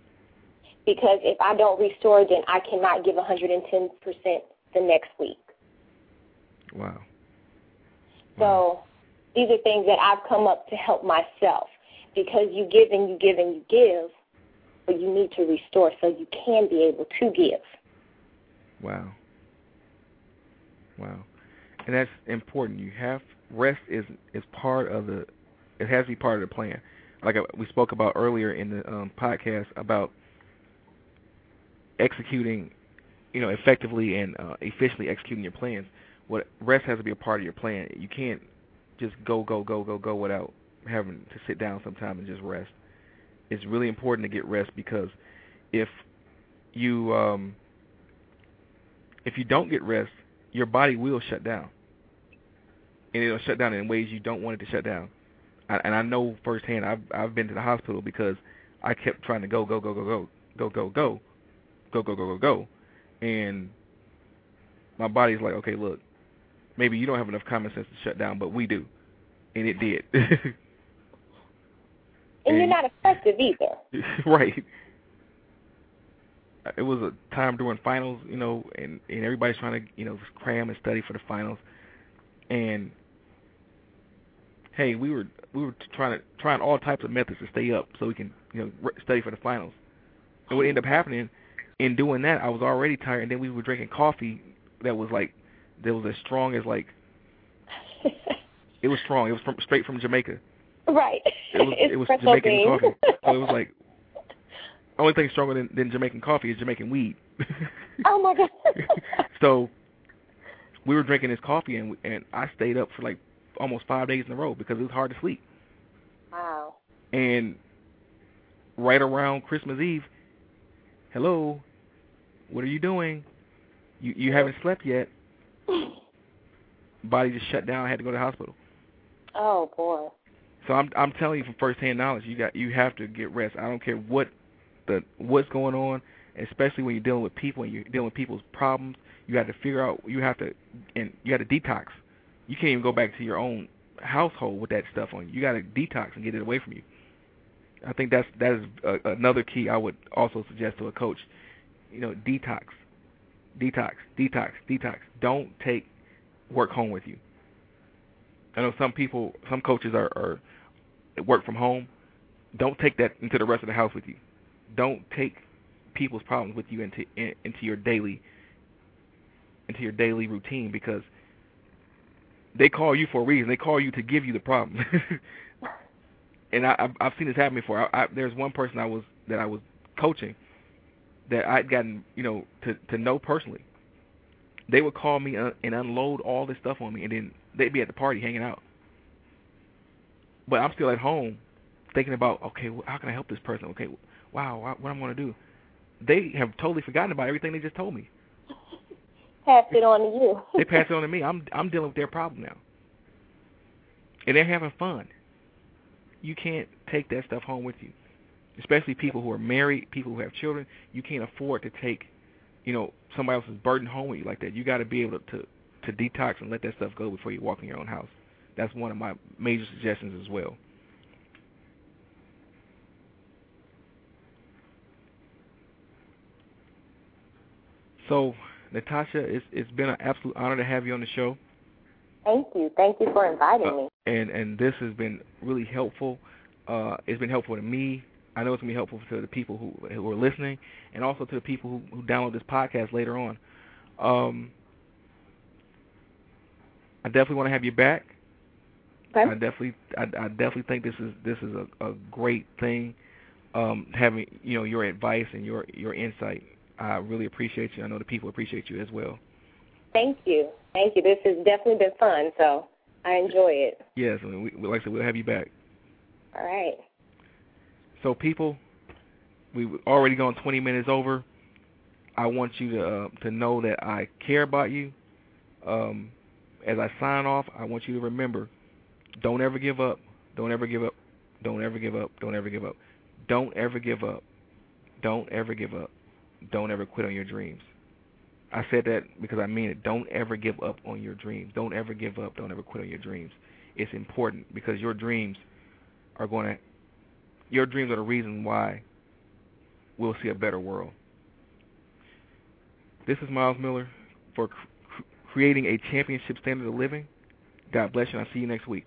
Because if I don't restore, then I cannot give 110% the next week. Wow. So these are things that I've come up to help myself because you give and you give and you give, but you need to restore so you can be able to give. Wow. Wow. And that's important. You have rest is is part of the it has to be part of the plan. Like we spoke about earlier in the um, podcast about executing, you know, effectively and uh, efficiently executing your plans. What rest has to be a part of your plan. You can't just go go go go go without having to sit down sometime and just rest. It's really important to get rest because if you um, if you don't get rest, your body will shut down, and it'll shut down in ways you don't want it to shut down. I, and I know firsthand. I've I've been to the hospital because I kept trying to go go go go go go go go go go go go go, and my body's like, okay, look, maybe you don't have enough common sense to shut down, but we do, and it did. And, and you're not effective either. right. Uh, it was a time during finals, you know, and and everybody's trying to, you know, cram and study for the finals, and hey, we were we were trying to trying all types of methods to stay up so we can, you know, study for the finals. And what ended up happening in doing that, I was already tired, and then we were drinking coffee that was like that was as strong as like it was strong. It was from straight from Jamaica. Right. It was it was Jamaican bean. coffee. So it was like only thing stronger than, than Jamaican coffee is Jamaican weed. oh my god. so we were drinking this coffee and and I stayed up for like almost five days in a row because it was hard to sleep. Wow. And right around Christmas Eve, hello, what are you doing? You you haven't slept yet. Body just shut down. I had to go to the hospital. Oh boy. So I'm I'm telling you from firsthand knowledge, you got you have to get rest. I don't care what the what's going on, especially when you're dealing with people and you're dealing with people's problems. You have to figure out. You have to and you have to detox. You can't even go back to your own household with that stuff on you. You got to detox and get it away from you. I think that's that is a, another key I would also suggest to a coach. You know, detox, detox, detox, detox. Don't take work home with you. I know some people, some coaches are, are work from home. Don't take that into the rest of the house with you. Don't take people's problems with you into in, into your daily into your daily routine because they call you for a reason. They call you to give you the problem. and I, I've, seen this happen before. I, I, there's one person I was that I was coaching that I'd gotten you know to to know personally. They would call me uh, and unload all this stuff on me, and then they'd be at the party hanging out. But I'm still at home thinking about okay, well, how can I help this person? Okay, wow, what am I'm going to do? They have totally forgotten about everything they just told me. Pass it on to you. they pass it on to me. I'm I'm dealing with their problem now, and they're having fun you can't take that stuff home with you. Especially people who are married, people who have children, you can't afford to take, you know, somebody else's burden home with you like that. You got to be able to, to to detox and let that stuff go before you walk in your own house. That's one of my major suggestions as well. So, Natasha, it's it's been an absolute honor to have you on the show. Thank you. Thank you for inviting uh, me. And and this has been really helpful. Uh, it's been helpful to me. I know it's gonna be helpful to the people who who are listening, and also to the people who, who download this podcast later on. Um, I definitely want to have you back. Okay. I definitely, I, I definitely think this is this is a, a great thing. Um, having you know your advice and your your insight, I really appreciate you. I know the people appreciate you as well. Thank you. Thank you. This has definitely been fun, so I enjoy it. Yes, I mean, we, like I said, we'll have you back. All right. So, people, we've already gone 20 minutes over. I want you to uh, to know that I care about you. Um, as I sign off, I want you to remember: don't ever give up. Don't ever give up. Don't ever give up. Don't ever give up. Don't ever give up. Don't ever give up. Don't ever quit on your dreams. I said that because I mean it. Don't ever give up on your dreams. Don't ever give up. Don't ever quit on your dreams. It's important because your dreams are going to your dreams are the reason why we'll see a better world. This is Myles Miller for cr- creating a championship standard of living. God bless you, and I'll see you next week.